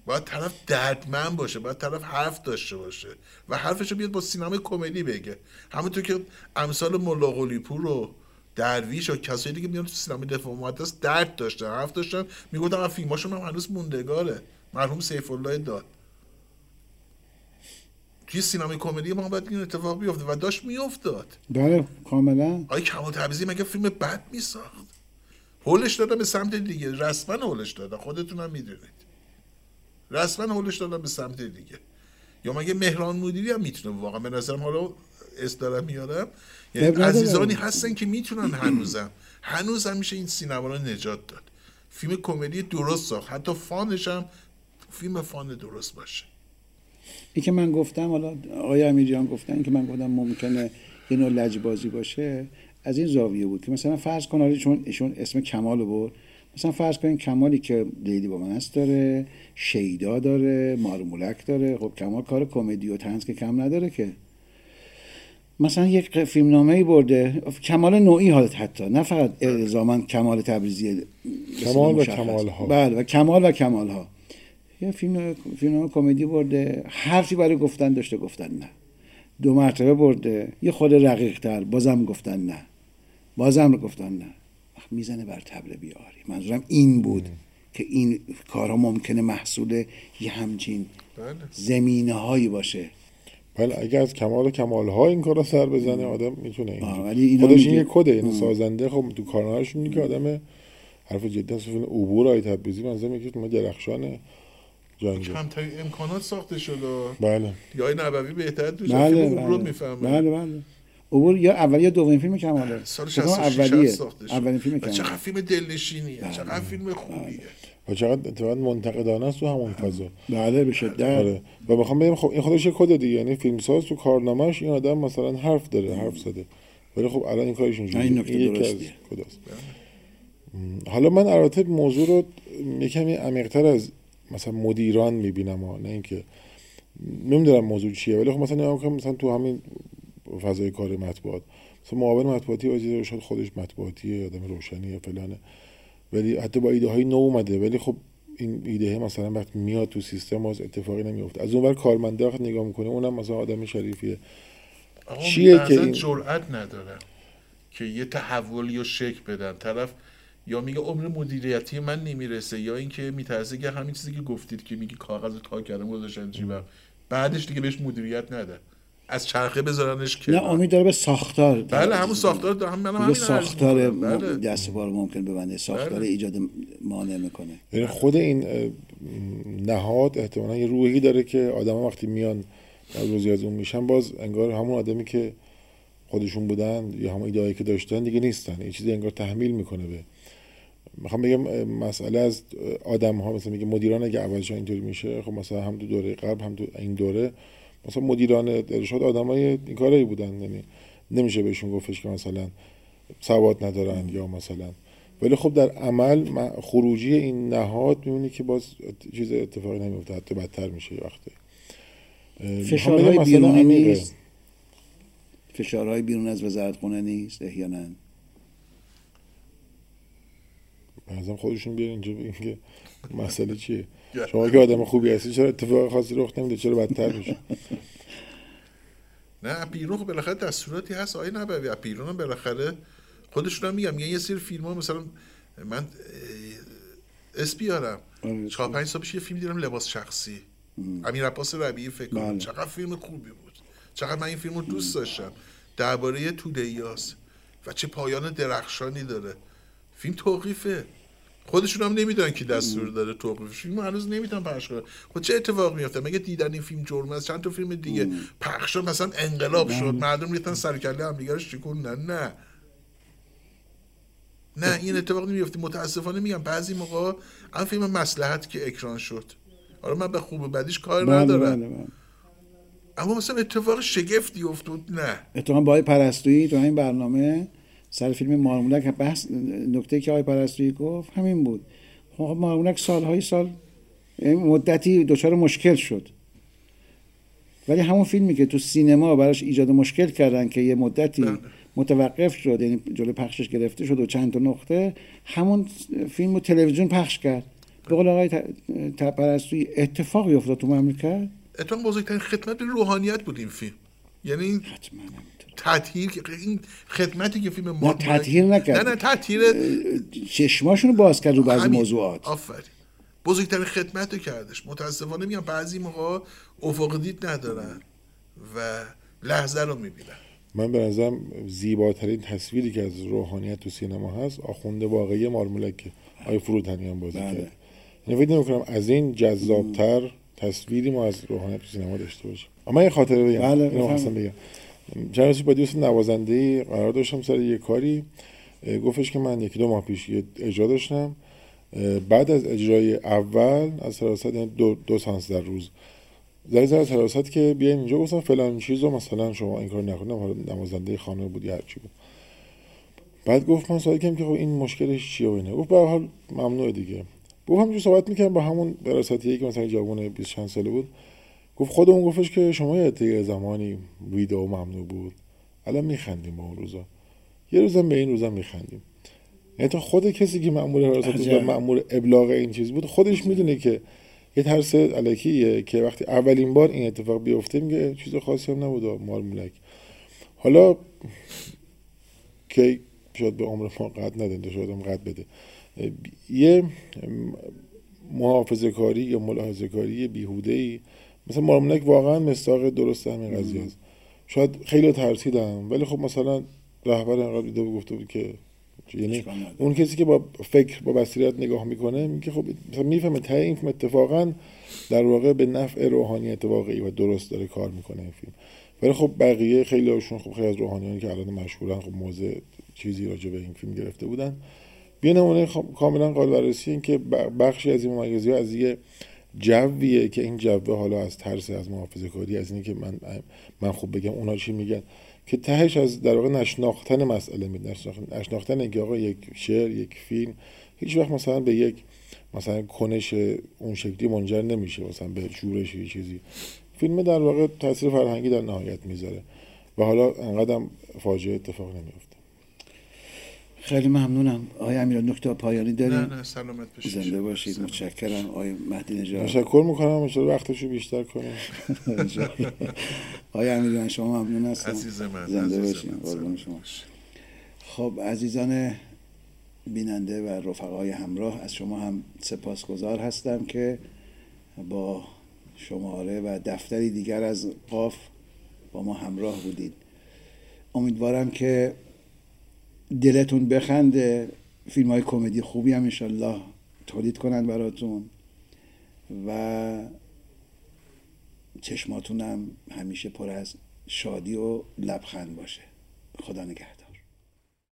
باید طرف دردمند باشه باید طرف حرف داشته باشه و حرفش رو بیاد با سینما کمدی بگه. همونطور که امثال ملا پور و درویش و کسایی دیگه میان تو سینما دفاع مقدس درد داشتن حرف داشتن. می‌گفتن فیلماشون هم هنوز موندگاره. مرحوم سیف الله داد. توی سینمای کمدی ما باید این اتفاق بیفته و داشت میافتاد. بله کاملا. آیا کمال تبریزی مگه فیلم بد میساخت؟ هولش دادن به سمت دیگه رسما هولش دادن. خودتون هم می‌دونید. رسما هولش دادن به سمت دیگه. یا مگه مهران مدیری هم می‌تونه واقعا به نظرم حالا اس دارم میارم. یعنی عزیزانی هستن که می‌تونن هنوزم. هنوز میشه این سینما رو نجات داد. فیلم کمدی درست ساخت. حتی فانش هم فیلم فان درست باشه. این که من گفتم حالا آقای امیریان گفتن که من گفتم ممکنه یه نوع لجبازی باشه از این زاویه بود که مثلا فرض کن چون ایشون اسم کمال برد. مثلا فرض کنین کمالی که لیلی با من داره شیدا داره مارمولک داره. خب کمال کار کمدی و تنز که کم نداره که. مثلا یک فیلم نامه ای برده کمال نوعی حالت حتی. نه فقط الزاما کمال تبریزی کمال و کمال ها بله و کمال و کمال ها یه فیلم فیلم کمدی برده. حرفی برای گفتن داشته گفتن نه. دو مرتبه برده. یه خود رقیق تر بازم گفتن نه. بازم رو گفتن نه. می‌زنه بر تبل بیاری. منظورم این بود که این کارها ممکنه محصول یه همچین بله. زمینه هایی باشه. بله اگر از کمال کمال ها این کارا سر بزنه آدم می‌تونه این خودش این یه کده یعنی سازنده خب تو کارنامه‌اش میگه که آدم حرف جدی هست فیلم عبور های تبریزی منظور میگه ما درخشانه کمترین امکانات ساخته شده. بله. یا نبوی بهتر دوش بله بله. می‌فهمه. بله بله. عبور یا اول یا دومین فیلم کماله سال 66 اولیه. اولین فیلم کماله چقدر فیلم دلنشینیه. بله. چقدر فیلم خوبیه. و چقدر اتفاقا منتقدانه است تو همون فضا. بله به شدت. آره. و می‌خوام بگم خب این خودش کد دیگه. یعنی فیلم ساز تو کارنامه‌اش این آدم مثلا حرف داره حرف زده. ولی خب الان این کارش اینجوریه. این نکته درستیه. حالا من البته موضوع رو یکمی عمیق‌تر از مثلا مدیران می‌بینم ها. نه اینکه نمی‌دونم موضوع چیه ولی خب مثلا نگاه مثلا تو همین فضای کار مطبوعات. مثلا معاون مطبوعاتی وزیر شد خودش مطبوعاتی آدم روشنی فلانه. ولی حتی با ایده های نو اومده ولی خب این ایده مثلا وقتی میاد تو سیستم از اتفاقی نمیفته از اونور کارمنده وقت نگاه می‌کنه اونم مثلا آدم شریفیه. چیه که این جرأت نداره که یه تحولی و شک بدن. طرف یا میگه عمر مدیریتی من نمی‌رسه یا اینکه میترسه که همین چیزی که گفتید که میگه کاغذ تا کردم گذاشتن چی بعدش دیگه بهش مدیریت نده. از چرخه بذارنش که نه امید داره به ساختار بله همون ساختار دارم من همین ساختار بله. دست بار ممکن ببنده ساختار بله. ایجاد مانع می‌کنه. یعنی خود این نهاد احتمالا یه روحی داره که آدم وقتی میان روزی از اون میشن باز انگار همون آدمی که خودشون بودن یا همون ایدهایی که داشتن دیگه نیستن. این چیزی انگار تحمیل می‌کنه به. می‌خوام بگم مسئله از آدم ها مثلا میگه مدیران اگه اولش اینطوری میشه خب مثلا هم تو دوره قبل هم تو این دوره مثلا مدیران ارشاد آدمای این کارایی بودن. یعنی نمیشه بهشون گفتش که مثلا سواد ندارن یا مثلا. ولی خب در عمل خروجی این نهاد می‌بینی که باز چیز اتفاقی نمیفته حتی بدتر میشه وقتی. فشارهای بیرونی نیست؟ فشارهای بیرون از وزارت خونه نیست احیانا؟ بعضا خودشون بیان اینجا بگیم که مسئله چیه؟ شما که آدم خوبی هستی چرا اتفاق خاصی رخ نمیده؟ چرا بدتر میشه؟ نه بیرون خب بالاخره دستوراتی هست. آیا نبوی بیرون هم بالاخره خودشون هم میگم. یه سری فیلم ها مثلا من اسم بیارم آره، چهار پنج سال پیش یه فیلم دیدم لباس شخصی. امیر عباس ربیعی فکر کنم. بله. چقدر فیلم خوبی بود. چقدر من این فیلم رو دوست داشتم. درباره تودهیاس و چه پایان درخشانی داره. فیلم توقیفه. خودشون هم نمی‌دونن که دستور داره توقیفش فیلم هنوز نمی‌تونن پخش کنن. خب چه اتفاق میفته مگه دیدن این فیلم جرم است؟ چند تا فیلم دیگه پخش شد مثلا انقلاب شد مردم ریختن سر کله هم دیگه رو شکوندن نه. نه این اتفاق نمیفته متاسفانه میگم بعضی موقع هم فیلم مسلحت که اکران شد. آره من به خوب بدیش کار بله ندارم. بله بله. اما مثلا اتفاق شگفتی افتاد نه. اتفاقا با پرستویی تو این برنامه سر فیلم مارمولک بحث نکته که آقای پرستویی گفت همین بود. خب مارمولک سالهای سال یعنی مدتی دچار مشکل شد. ولی همون فیلمی که تو سینما براش ایجاد مشکل کردن که یه مدتی بله. متوقف شد یعنی جلو پخشش گرفته شد و چند تا نقطه همون فیلم رو تلویزیون پخش کرد. به قول آقای ت- ت- پرستویی اتفاقی افتاد تو مملکت؟ اتفاق بزرگترین خدمت به روحانیت بود این فیلم. یعنی حتما. تطهیر که این خدمتی که فیلم نه ما تطهیر نکرد. نه نه تطهیر چشماشون رو باز کرد رو بعضی. موضوعات. آفرین. بزرگترین خدمت رو کردش. متاسفانه میگم بعضی موقع افق دید ندارن و لحظه رو می‌بینن. من به نظرم زیباترین تصویری که از روحانیت تو سینما هست آخونده واقعی مارمولک آی فروتنیان بازی بله. کرد. یعنی فکر نمی‌کنم از این جذابتر تصویری ما از روحانیت تو سینما داشته باشیم. اما یه خاطره بگم. بله، اینو بگم. چند با دوست نوازنده قرار داشتم سر یه کاری. گفتش که من یکی دو ماه پیش یه اجرا داشتم. بعد از اجرای اول از سراست یعنی دو, دو سانس در روز. در زر سراست که بیاین اینجا گفتم فلان چیز رو مثلا شما این کار نکنم حالا نوازنده خانه بود یا هرچی بود. بعد گفت من سوال کردم که خب این مشکلش چیه و اینه گفت به حال ممنوعه دیگه. گفت همینجور صحبت می‌کردم با همون براستی که مثلا جوان 20 چند ساله بود. گفت خودمون گفتش که شما یه زمانی ویدئو ممنوع بود. الان میخندیم با اون روزا. یه روزم به این روزا میخندیم. یعنی تا خود کسی که مأمور حراست بود و. مأمور ابلاغ این چیز بود خودش می‌دونه که یه ترس علکیه که وقتی اولین بار این اتفاق بیفته میگه چیز خاصی هم نبود مال مولک. حالا که شاید به عمر ما قد نده شاید هم قد بده. یه محافظه کاری یا ملاحظه کاری بیهوده ای مثلا مارمولک واقعا مستاق درست همین قضیه است. شاید خیلی ترسیدم ولی خب مثلا رهبر انقدر دیده گفته بود که یعنی. اون کسی که با فکر با بصیرت نگاه می‌کنه میگه خب مثلا می‌فهمه ته این فیلم اتفاقا در واقع به نفع روحانیت واقعی و درست داره کار می‌کنه این فیلم. ولی خب بقیه خیلی هاشون خب خیلی از روحانیانی که الان مشهورن خب موضع چیزی راجع به این فیلم گرفته بودن. یه نمونه خ- کاملا قابل بررسی این که بخشی از این ممیزی ها از یه جویه که این جوه حالا از ترس از محافظه کاری از اینه که من من خوب بگم اونا چی میگن؟ که تهش از در واقع نشناختن مسئله می نشناختن, اینکه آقا یک شعر یک فیلم هیچ وقت مثلا به یک مثلا کنش اون شکلی منجر نمیشه مثلا به شورش یا چیزی. فیلم در واقع تاثیر فرهنگی در نهایت می‌ذاره. و حالا انقدر فاجعه اتفاق نمیفته خیلی ممنونم. آقای امیر نکته پایانی داریم؟ نه نه سلامت باشید. زنده باشید سلامت. متشکرم. آقای مهدی نژاد تشکر می‌کنم انشاءالله وقتشو بیشتر کنیم [laughs] آقای امیریان شما ممنون هستم. عزیز من زنده. قربان سلامت شما. خب عزیزان بیننده و رفقای همراه از شما هم سپاسگزار هستم که با شماره و دفتری دیگر از قاف با ما همراه بودید. امیدوارم که دلتون بخنده. فیلم های کمدی خوبی هم انشالله تولید کنن براتون. و چشماتون هم همیشه پر از شادی و لبخند باشه. خدا نگهدار.